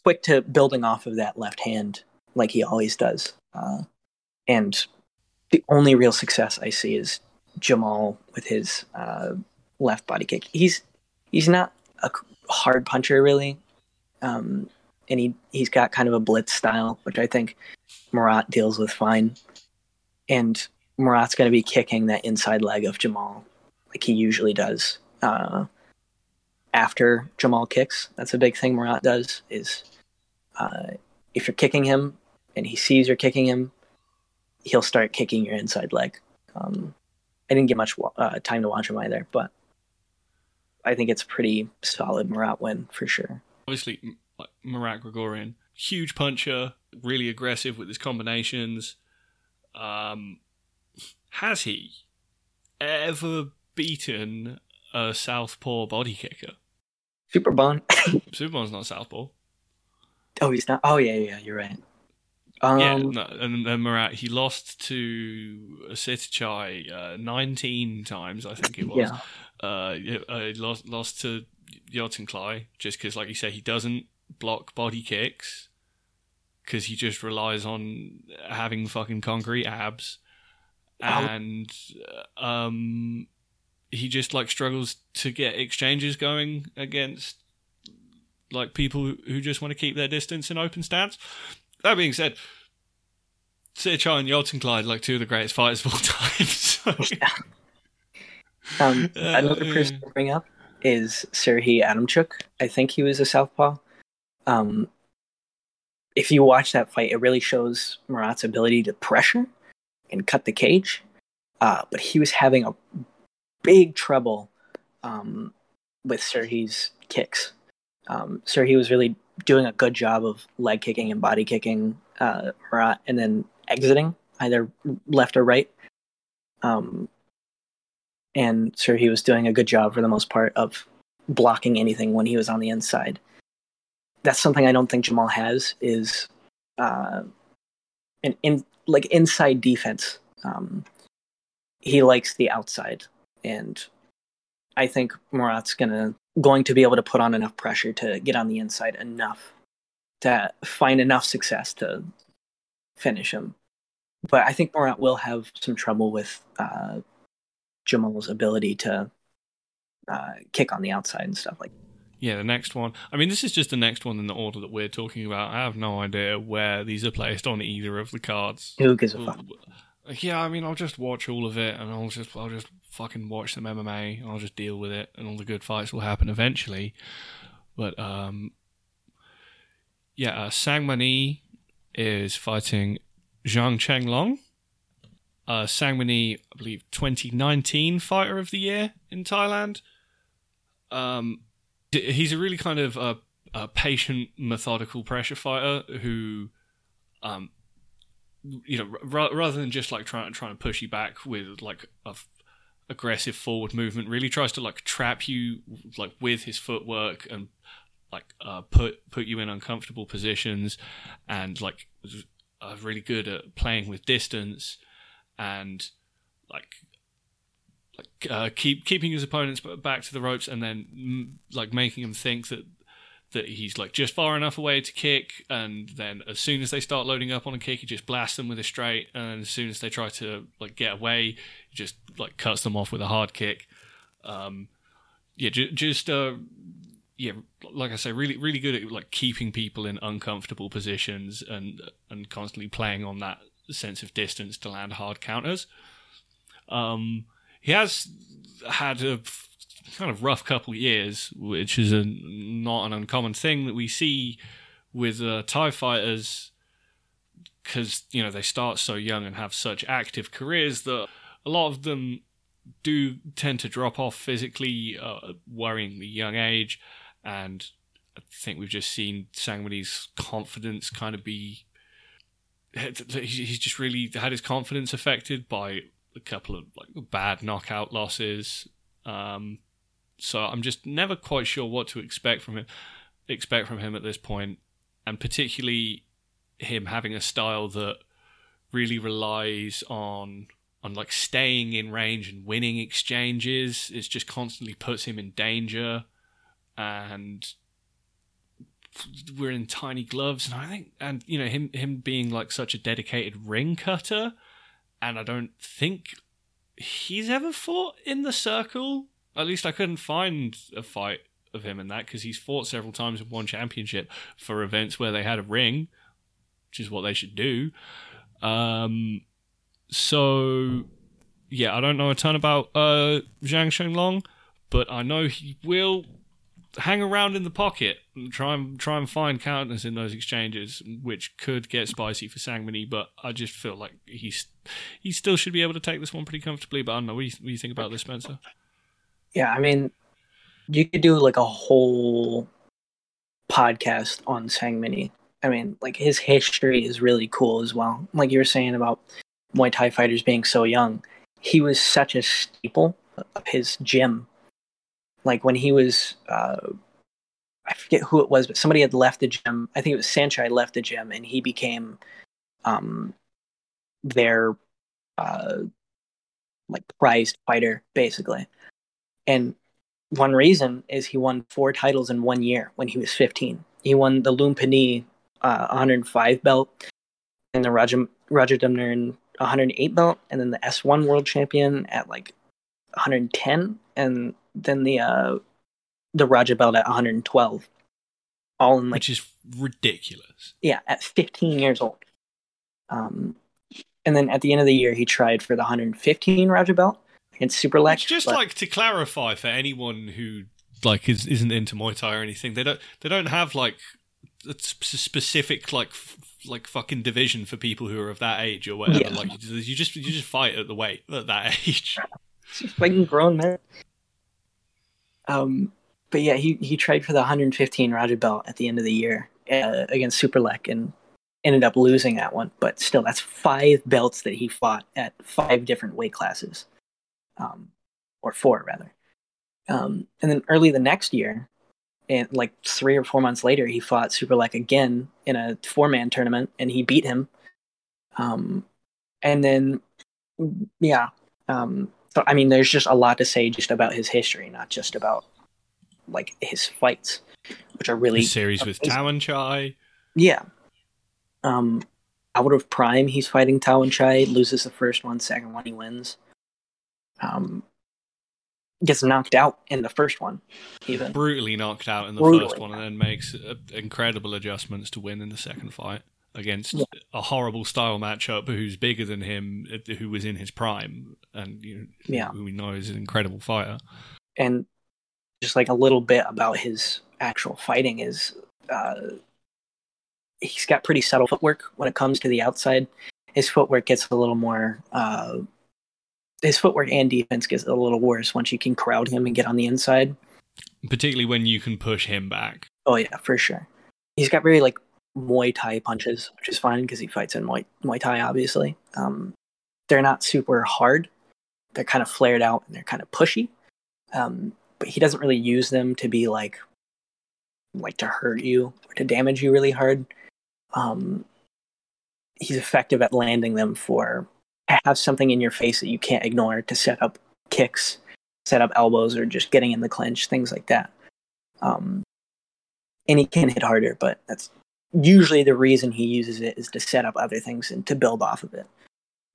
[SPEAKER 1] quick to building off of that left hand like he always does. Uh, and the only real success I see is Jamal with his uh, left body kick. He's he's not a hard puncher really, um, and he he's got kind of a blitz style, which I think Marat deals with fine. And Marat's going to be kicking that inside leg of Jamal like he usually does uh, after Jamal kicks. That's a big thing Marat does is uh, if you're kicking him and he sees you're kicking him, he'll start kicking your inside leg. Um, I didn't get much uh, time to watch him either, but I think it's a pretty solid Marat win for sure.
[SPEAKER 2] Obviously, like Marat Grigorian, huge puncher, really aggressive with his combinations. Um, has he ever beaten a southpaw body kicker?
[SPEAKER 1] Superbon.
[SPEAKER 2] Superbon's not southpaw.
[SPEAKER 1] oh, he's not. Oh, yeah, yeah, you're right. Um,
[SPEAKER 2] yeah, no, and then Marat he lost to Sitthichai uh, 19 times, I think it was.
[SPEAKER 1] yeah.
[SPEAKER 2] Uh, uh, he lost lost to Yodsanklai just because, like you say, he doesn't block body kicks because he just relies on having fucking concrete abs,
[SPEAKER 1] Oh.
[SPEAKER 2] and uh, um, he just like struggles to get exchanges going against like people who- just want to keep their distance in open stance. That being said, Sitthichai and Yodsanklai like two of the greatest fighters of all time. So,
[SPEAKER 1] Um,
[SPEAKER 2] Uh,
[SPEAKER 1] another
[SPEAKER 2] yeah.
[SPEAKER 1] person to bring up is Serhii Adamchuk. I think he was a southpaw. Um, if you watch that fight, it really shows Marat's ability to pressure and cut the cage. Uh, but he was having a big trouble um, with Serhi's kicks. Um, Serhi was really doing a good job of leg kicking and body kicking uh, Marat, and then exiting either left or right. Um, and he was doing a good job for the most part of blocking anything when he was on the inside. That's something I don't think Jamal has is uh, an in like inside defense. Um, he likes the outside, and I think Marat's gonna going to be able to put on enough pressure to get on the inside enough to find enough success to finish him. But I think Marat will have some trouble with uh, Jamal's ability to uh, kick on the outside and stuff like.
[SPEAKER 2] Yeah, the next one. I mean, this is just the next one in the order that we're talking about. I have no idea where these are placed on either of the cards.
[SPEAKER 1] Who gives a fuck?
[SPEAKER 2] Yeah, I mean, I'll just watch all of it, and I'll just, I'll just fucking watch some MMA, and I'll just deal with it, and all the good fights will happen eventually. But um, yeah, uh, Sangmani is fighting Zhang Chenglong. Uh, Sangmani, I believe, 2019 Fighter of the Year in Thailand. um, he's a really kind of a, a patient, methodical pressure fighter who, um, you know, r- rather than just like trying trying to push you back with like a f- aggressive forward movement, really tries to like trap you like with his footwork and like uh, put put you in uncomfortable positions, and like uh, really good at playing with distance and like like uh, keep keeping his opponents back to the ropes and then like making them think that that he's like just far enough away to kick and then as soon as they start loading up on a kick he just blasts them with a straight and as soon as they try to like get away he just like cuts them off with a hard kick. Um yeah ju- just uh yeah like i say really really good at like keeping people in uncomfortable positions and and constantly playing on that sense of distance to land hard counters. Um he has had a kind of rough couple of years, which is a, not an uncommon thing that we see with uh, Thai fighters because you know they start so young and have such active careers that a lot of them do tend to drop off physically, uh, the young age, and I think we've just seen Sangmani's confidence kind of be. He's just really had his confidence affected by a couple of like bad knockout losses. Um, so I'm just never quite sure what to expect from him. Expect from him at this point, and particularly him having a style that really relies on on like staying in range and winning exchanges. It just constantly puts him in danger, and we're in tiny gloves. And I think, and you know, him him being like such a dedicated ring cutter and I don't think he's ever fought in the circle. At least I couldn't find a fight of him in that because he's fought several times and won championship for events where they had a ring, which is what they should do. Um, so yeah, I don't know a ton about uh, Zhang Chenglong, but I know he will hang around in the pocket and try and try and find counters in those exchanges, which could get spicy for Sangmani. But I just feel like he's he still should be able to take this one pretty comfortably. But I don't know. What do you, what do you think about this, Spencer?
[SPEAKER 1] Yeah, I mean, you could do like a whole podcast on Sangmani. I mean, like his history is really cool as well. Like you were saying about Muay Thai fighters being so young, he was such a staple of his gym like when he was uh, I forget who it was, but somebody had left the gym. I think it was Saenchai left the gym, and he became um, their uh, like prized fighter, basically. And one reason is he won four titles in one year when he was 15. He won the Lumpini uh, 105 belt, and the Roger, Roger Rajadamnern 108 belt, and then the S1 world champion at like 110, and then the uh, the Raja belt at 112. All in like
[SPEAKER 2] which is ridiculous.
[SPEAKER 1] Yeah, at 15 years old. Um, and then at the end of the year, he tried for the 115 Raja belt against Superlek.
[SPEAKER 2] It's just but... like to clarify for anyone who like is, isn't into Muay Thai or anything, they don't they don't have like a specific like f- like fucking division for people who are of that age or whatever. Yeah. Like you just you just fight at the weight at that age.
[SPEAKER 1] Fighting grown men. Um, but yeah, he he tried for the 115 Raja belt at the end of the year uh, against Superlek and ended up losing that one. But still, that's five belts that he fought at five different weight classes, um, or four rather. Um, and then early the next year, and like three or four months later, he fought Superlek again in a four man tournament, and he beat him. Um, and then, yeah, um, so I mean, there's just a lot to say just about his history, not just about like his fights, which are really
[SPEAKER 2] the series amazing. with Tawanchai.
[SPEAKER 1] Yeah. Um, out of prime, he's fighting Tao and Tawanchai, loses the first one, second one he wins. Um, gets knocked out in the first one, even
[SPEAKER 2] brutally knocked out in the brutally. first one, and then makes uh, incredible adjustments to win in the second fight against yeah. a horrible style matchup who's bigger than him, uh, who was in his prime, and you know, yeah. who we know is an incredible fighter.
[SPEAKER 1] And just like a little bit about his actual fighting is uh, he's got pretty subtle footwork when it comes to the outside. His footwork gets a little more. Uh, his footwork and defense gets a little worse once you can crowd him and get on the inside.
[SPEAKER 2] particularly when you can push him back.
[SPEAKER 1] Oh yeah, for sure. He's got very like Muay Thai punches, which is fine because he fights in Muay, Muay Thai. Obviously, um, they're not super hard. They're kind of flared out and they're kind of pushy. Um, but he doesn't really use them to be like like to hurt you or to damage you really hard. Um, he's effective at landing them for have something in your face that you can't ignore to set up kicks, set up elbows, or just getting in the clinch, things like that. Um, and he can hit harder, but that's usually the reason he uses it is to set up other things and to build off of it.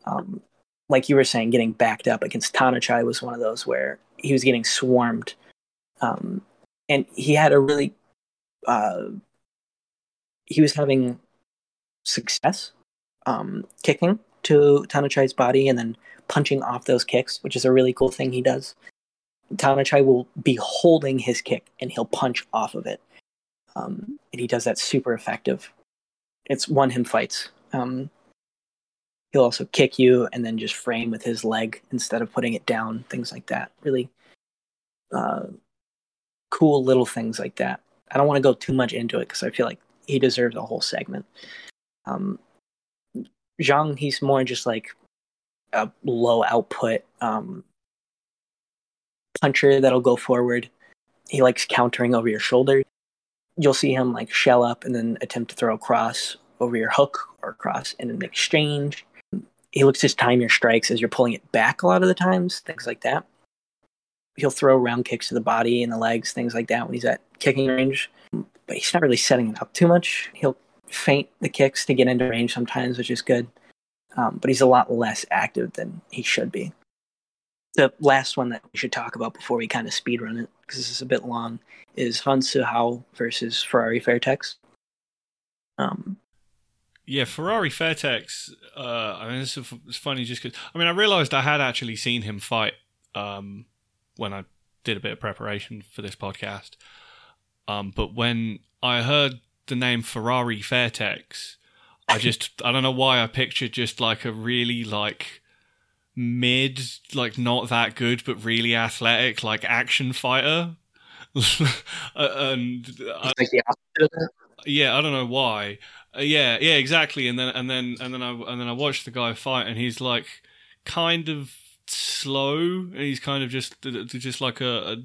[SPEAKER 1] Um, like you were saying, getting backed up against Tawanchai was one of those where he was getting swarmed, um, and he had a really uh, he was having success um, kicking to Tawanchai's body and then punching off those kicks, which is a really cool thing he does. Tawanchai will be holding his kick and he'll punch off of it. Um, and he does that super effective. It's one him fights. Um, he'll also kick you and then just frame with his leg instead of putting it down, things like that. Really uh, cool little things like that. I don't want to go too much into it because I feel like he deserves a whole segment. Um, Zhang, he's more just like a low output um, puncher that'll go forward. He likes countering over your shoulder. You'll see him like shell up and then attempt to throw a cross over your hook or cross in an exchange. He looks to time your strikes as you're pulling it back a lot of the times, things like that. He'll throw round kicks to the body and the legs, things like that when he's at kicking range. But he's not really setting it up too much. He'll feint the kicks to get into range sometimes, which is good. Um, but he's a lot less active than he should be. The last one that we should talk about before we kind of speed run it, because this is a bit long, is Han Hao versus Ferrari Fairtex. Um,
[SPEAKER 2] yeah, Ferrari Fairtex. Uh, I mean, it's, it's funny just because. I mean, I realized I had actually seen him fight um, when I did a bit of preparation for this podcast. Um, but when I heard the name Ferrari Fairtex, I just I don't know why I pictured just like a really like mid, like not that good but really athletic like action fighter. and I, like yeah, I don't know why. Uh, yeah, yeah, exactly. And then and then and then I and then I watched the guy fight, and he's like kind of slow, and he's kind of just just like a, a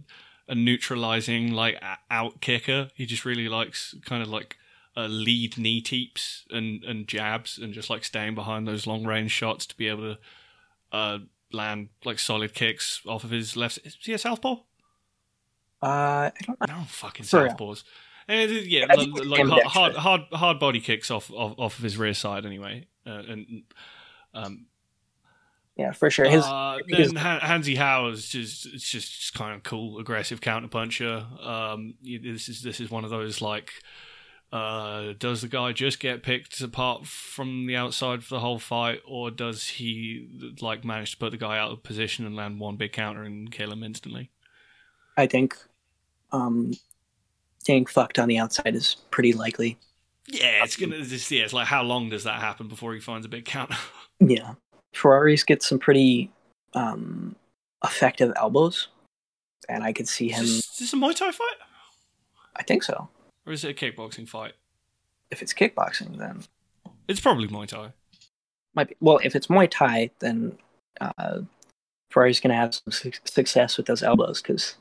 [SPEAKER 2] a neutralizing like out kicker. He just really likes kind of like uh, lead knee teeps and and jabs and just like staying behind those long range shots to be able to uh, land like solid kicks off of his left. Is he a southpaw?
[SPEAKER 1] Uh, I don't
[SPEAKER 2] know. No fucking southpaws. And, yeah, yeah like, like hard, hard, hard, body kicks off, off off of his rear side anyway, uh, and um,
[SPEAKER 1] yeah, for sure. His,
[SPEAKER 2] uh, his... Han Zihao is just it's just, just kind of cool, aggressive counterpuncher. Um, this is this is one of those like, uh, does the guy just get picked apart from the outside for the whole fight, or does he like manage to put the guy out of position and land one big counter and kill him instantly?
[SPEAKER 1] I think um, getting fucked on the outside is pretty likely.
[SPEAKER 2] Yeah, it's gonna. Just, yeah, it's like how long does that happen before he finds a big counter?
[SPEAKER 1] yeah, Ferraris get some pretty um, effective elbows, and I could see him.
[SPEAKER 2] Is this, is this a Muay Thai fight?
[SPEAKER 1] I think so.
[SPEAKER 2] Or is it a kickboxing fight?
[SPEAKER 1] If it's kickboxing, then
[SPEAKER 2] it's probably Muay Thai.
[SPEAKER 1] Might be. Well, if it's Muay Thai, then uh, Ferrari's going to have some su- success with those elbows because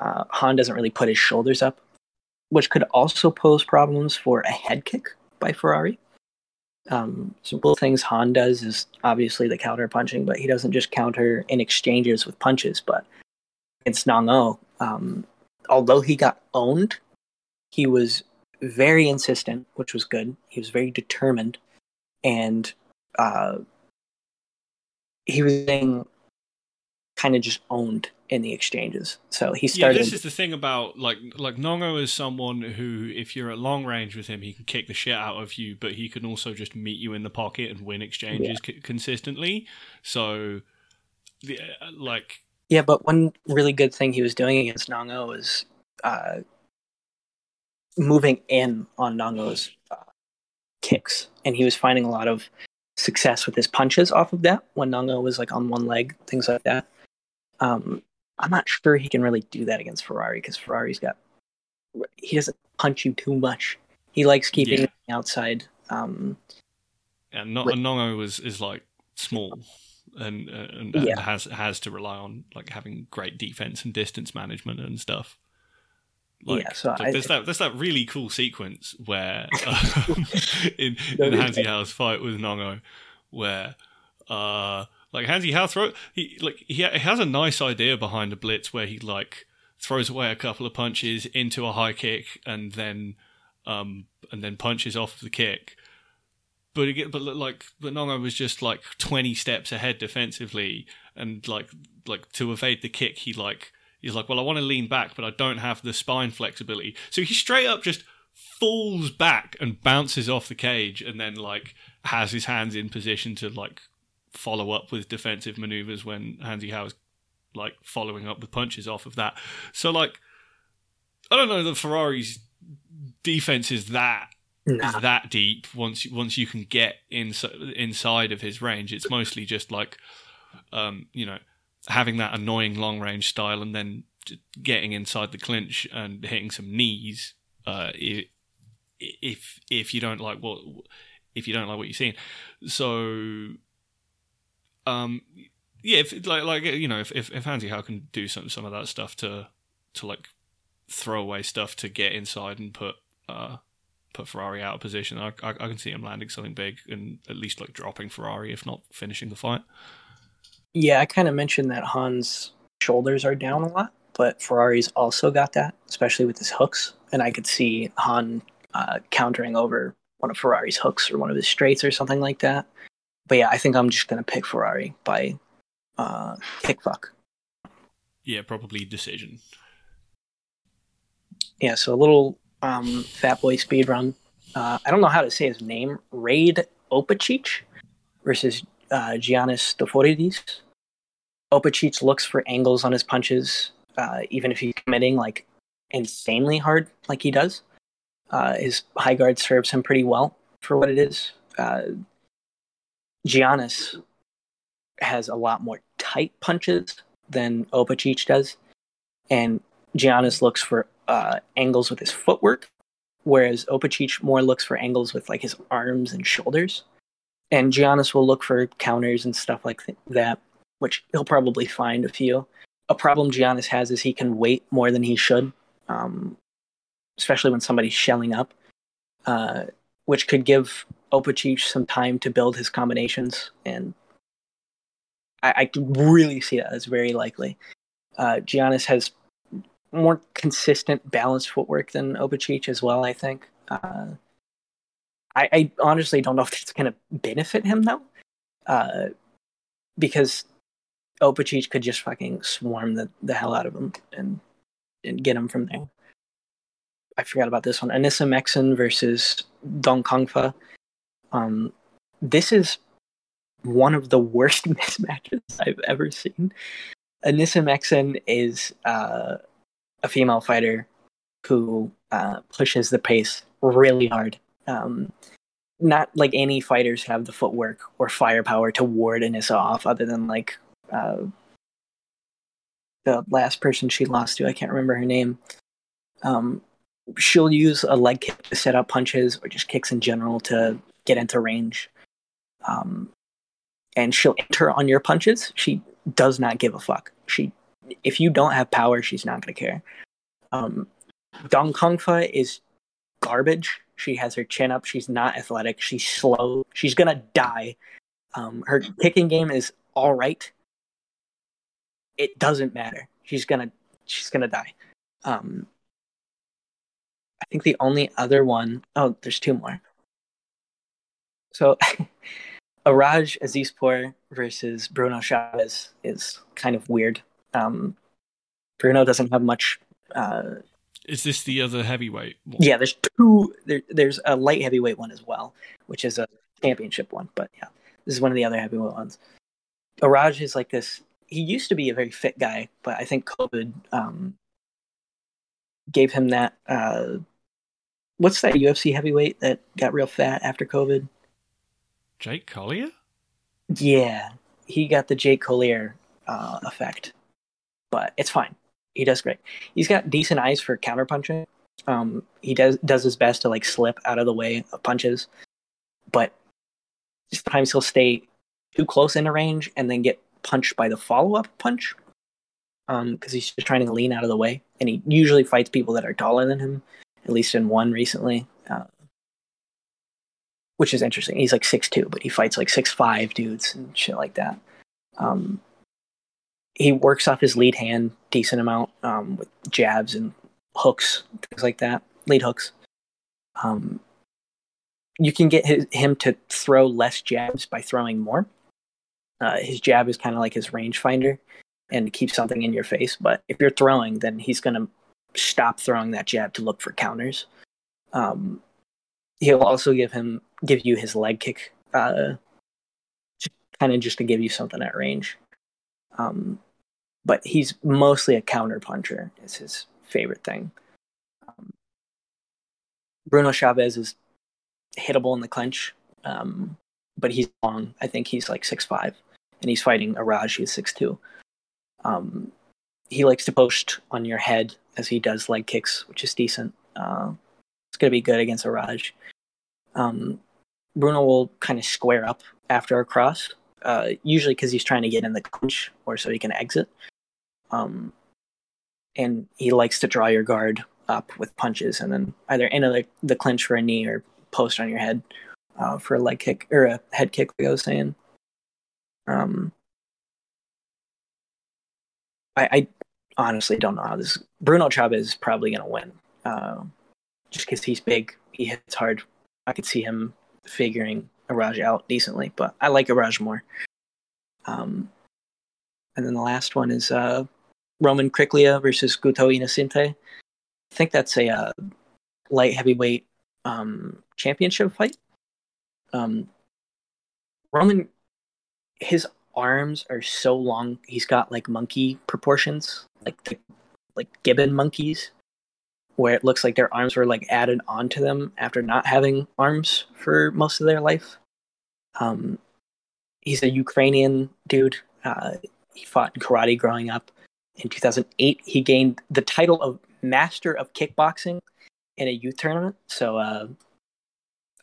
[SPEAKER 1] uh, Han doesn't really put his shoulders up, which could also pose problems for a head kick by Ferrari. Um, some cool things Han does is obviously the counter punching, but he doesn't just counter in exchanges with punches. But against Nong O, um, although he got owned, he was very insistent, which was good. He was very determined, and uh, he was being kind of just owned in the exchanges. So he started.
[SPEAKER 2] Yeah, this is the thing about like like Nong O is someone who, if you're at long range with him, he can kick the shit out of you, but he can also just meet you in the pocket and win exchanges yeah. c- consistently. So, the, uh, like.
[SPEAKER 1] Yeah, but one really good thing he was doing against Nongo is uh, moving in on Nongo's uh, kicks, and he was finding a lot of success with his punches off of that when Nongo was like on one leg, things like that. Um, I'm not sure he can really do that against Ferrari because Ferrari's got he doesn't punch you too much. He likes keeping
[SPEAKER 2] Yeah.
[SPEAKER 1] it outside. Um,
[SPEAKER 2] And not
[SPEAKER 1] Wait.
[SPEAKER 2] Nongo is is like small and uh, and,
[SPEAKER 1] Yeah.
[SPEAKER 2] has has to rely on like having great defense and distance management and stuff. Like,
[SPEAKER 1] Yeah, so
[SPEAKER 2] like,
[SPEAKER 1] I-
[SPEAKER 2] there's that there's that really cool sequence where um, in, in Han Zihao's fight with Nongo, where uh like Han Zihao throw he like he, has a nice idea behind a blitz where he like throws away a couple of punches into a high kick and then um and then punches off the kick. But again, but like but Nongo was just like twenty steps ahead defensively, and like like to evade the kick, he like he's like, well, I want to lean back, but I don't have the spine flexibility, so he straight up just falls back and bounces off the cage, and then like has his hands in position to like follow up with defensive maneuvers when Han Zihao's like following up with punches off of that. So like, I don't know that Ferrari's defense is that
[SPEAKER 1] nah.
[SPEAKER 2] is that deep once once you can get inside inside of his range it's mostly just like um you know having that annoying long range style and then getting inside the clinch and hitting some knees uh if if you don't like what if you don't like what you're seeing so um yeah if like like you know if if, if Hansi can do some some of that stuff to to like throw away stuff to get inside and put uh put Ferrari out of position. I, I, I can see him landing something big and at least like dropping Ferrari, if not finishing the fight.
[SPEAKER 1] Yeah, I kind of mentioned that Han's shoulders are down a lot, but Ferrari's also got that, especially with his hooks. And I could see Han uh, countering over one of Ferrari's hooks or one of his straights or something like that. But yeah, I think I'm just going to pick Ferrari by uh, kick fuck.
[SPEAKER 2] Yeah, probably decision.
[SPEAKER 1] Yeah, so a little um, Fat Boy speed run. Uh, I don't know how to say his name. Rade Opacic versus uh, Giannis Stoforidis. Opacic looks for angles on his punches, uh, even if he's committing like insanely hard, like he does. Uh, his high guard serves him pretty well for what it is. Giannis has a lot more tight punches than Opacic does, and Giannis looks for uh, angles with his footwork, whereas Opacic more looks for angles with like his arms and shoulders. And Giannis will look for counters and stuff like th- that, which he'll probably find a few. A problem Giannis has is he can wait more than he should, um, especially when somebody's shelling up, uh, which could give Opacic some time to build his combinations. And I, I really see that as very likely. Uh, Giannis has more consistent, balanced footwork than Opacic as well. I think. Uh, I, I honestly don't know if it's going to benefit him though, uh, because Opacic could just fucking swarm the, the hell out of him and and get him from there. I forgot about this one. Anissa Meksen versus Dangkongfah. Um, this is one of the worst mismatches I've ever seen. Anissa Meksen is uh, a female fighter who uh, pushes the pace really hard. Um, not like any fighters have the footwork or firepower to ward Anissa off, other than like uh, the last person she lost to. I can't remember her name. Um, she'll use a leg kick to set up punches or just kicks in general to get into range. Um, and she'll enter on your punches. She does not give a fuck. She, if you don't have power, she's not going to care. Um, Dangkongfah is garbage. She has her chin up. She's not athletic. She's slow. She's gonna die. Um, her kicking game is all right. It doesn't matter. She's gonna she's gonna die. Um, I think the only other one oh there's two more. So, Iraj Azizpour versus Bruno Chaves is kind of weird. Um, Bruno doesn't have much uh,
[SPEAKER 2] Is this the other heavyweight? one?
[SPEAKER 1] yeah, there's two. There, there's a light heavyweight one as well, which is a championship one. But yeah, this is one of the other heavyweight ones. Iraj is like this. He used to be a very fit guy, but I think COVID um, gave him that. Uh, what's that UFC heavyweight that got real fat after COVID?
[SPEAKER 2] Jake Collier?
[SPEAKER 1] Yeah, he got the Jake Collier uh, effect. but it's fine. He does great. He's got decent eyes for counterpunching. Um, he does does his best to like slip out of the way of punches, but sometimes he'll stay too close in a range and then get punched by the follow up punch. Um, because he's just trying to lean out of the way, and he usually fights people that are taller than him. At least in one recently, uh, which is interesting. He's like six two, but he fights like six five dudes and shit like that. Um, he works off his lead hand decent amount um, with jabs and hooks, things like that, lead hooks. Um, you can get his, him to throw less jabs by throwing more. Uh, his jab is kind of like his rangefinder and keep something in your face. But if you're throwing, then he's going to stop throwing that jab to look for counters. Um, he'll also give him give you his leg kick, uh, kind of just to give you something at range. Um, but he's mostly a counter puncher. Is his favorite thing. Um, Bruno Chaves is hittable in the clinch, um, but he's long. I think he's like six five, and he's fighting Iraj, who's six two. Um, he likes to post on your head as he does leg kicks, which is decent. Uh, it's going to be good against Iraj. Um, Bruno will kind of square up after a cross, uh, usually because he's trying to get in the clinch or so he can exit. Um, and he likes to draw your guard up with punches and then either enter the, the clinch for a knee or post on your head uh, for a leg kick or a head kick, like I was saying. Um, I, I honestly don't know how this. Bruno Chaves is probably going to win, uh, just because he's big, he hits hard. I could see him figuring Iraj out decently, but I like Iraj more. Um, and then the last one is uh, Roman Kriklia versus Guto Inocente. I think that's a uh, light heavyweight um, championship fight. Um, Roman, his arms are so long. He's got like monkey proportions, like the, like gibbon monkeys, where it looks like their arms were like added onto them after not having arms for most of their life. Um, he's a Ukrainian dude. Uh, he fought in karate growing up. In 2008, he gained the title of Master of Kickboxing in a youth tournament. So, uh,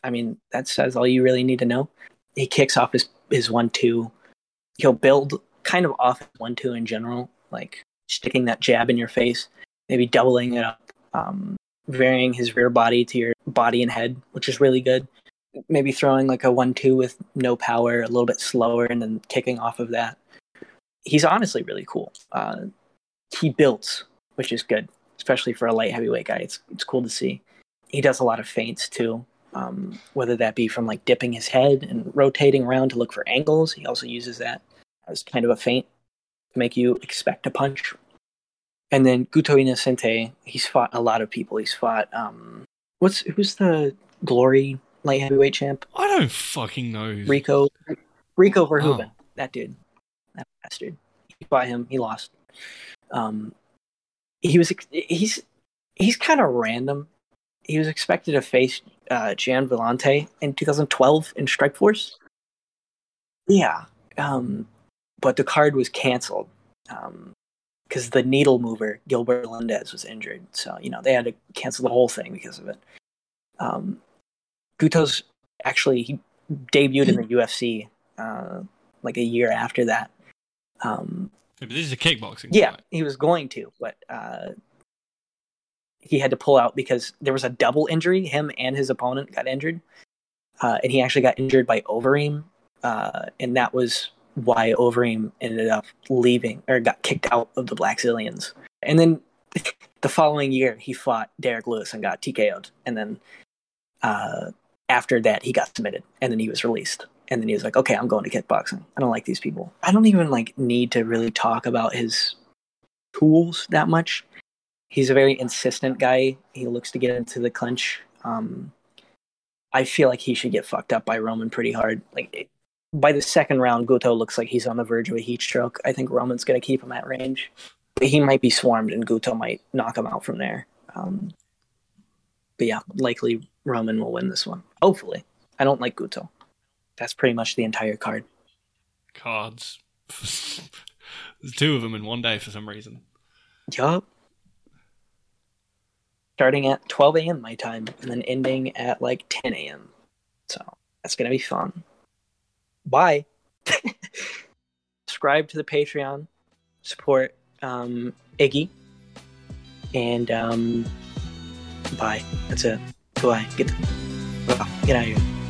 [SPEAKER 1] I mean, that says all you really need to know. He kicks off his his one two. He'll build kind of off one two in general, like sticking that jab in your face, maybe doubling it up, um, varying his rear body to your body and head, which is really good. Maybe throwing like a one two with no power, a little bit slower, and then kicking off of that. He's honestly really cool. Uh, he builds, which is good, especially for a light heavyweight guy. It's it's cool to see. He does a lot of feints too, um, whether that be from like dipping his head and rotating around to look for angles. He also uses that as kind of a feint to make you expect a punch. And then Guto Inocente, he's fought a lot of people. He's fought um, what's who's the glory light heavyweight champ?
[SPEAKER 2] I don't fucking know.
[SPEAKER 1] Rico Rico Verhoeven. Oh. That dude. That bastard. He fought him. He lost. Um, he was he's he's kind of random. He was expected to face uh, Gian Villante in 2012 in Strikeforce. Yeah, um, but the card was canceled because the needle mover Gilbert Melendez was injured. So you know they had to cancel the whole thing because of it. Um, Guto's actually he debuted in the UFC uh, like a year after that. Um,
[SPEAKER 2] but this is a kickboxing.
[SPEAKER 1] Yeah, fight. he was going to, but uh, he had to pull out because there was a double injury. Him and his opponent got injured, uh, and he actually got injured by Overeem, uh, and that was why Overeem ended up leaving or got kicked out of the Black Blackzilians. And then the following year, he fought Derrick Lewis and got TKO'd, and then uh, after that, he got submitted, and then he was released and then he was like, "Okay, I'm going to kickboxing. I don't like these people. I don't even like need to really talk about his tools that much. He's a very insistent guy. He looks to get into the clinch. Um, I feel like he should get fucked up by Roman pretty hard. Like by the second round, Guto looks like he's on the verge of a heat stroke. I think Roman's going to keep him at range. He might be swarmed, and Guto might knock him out from there. Um, but yeah, likely Roman will win this one. Hopefully, I don't like Guto that's pretty much the entire card.
[SPEAKER 2] Cards. There's two of them in one day for some reason.
[SPEAKER 1] Yup. Starting at 12 a.m. my time and then ending at like 10 a.m. So that's going to be fun. Bye. Subscribe to the Patreon, support um, Iggy, and um, bye. That's it. Goodbye. Get, the, get out of here.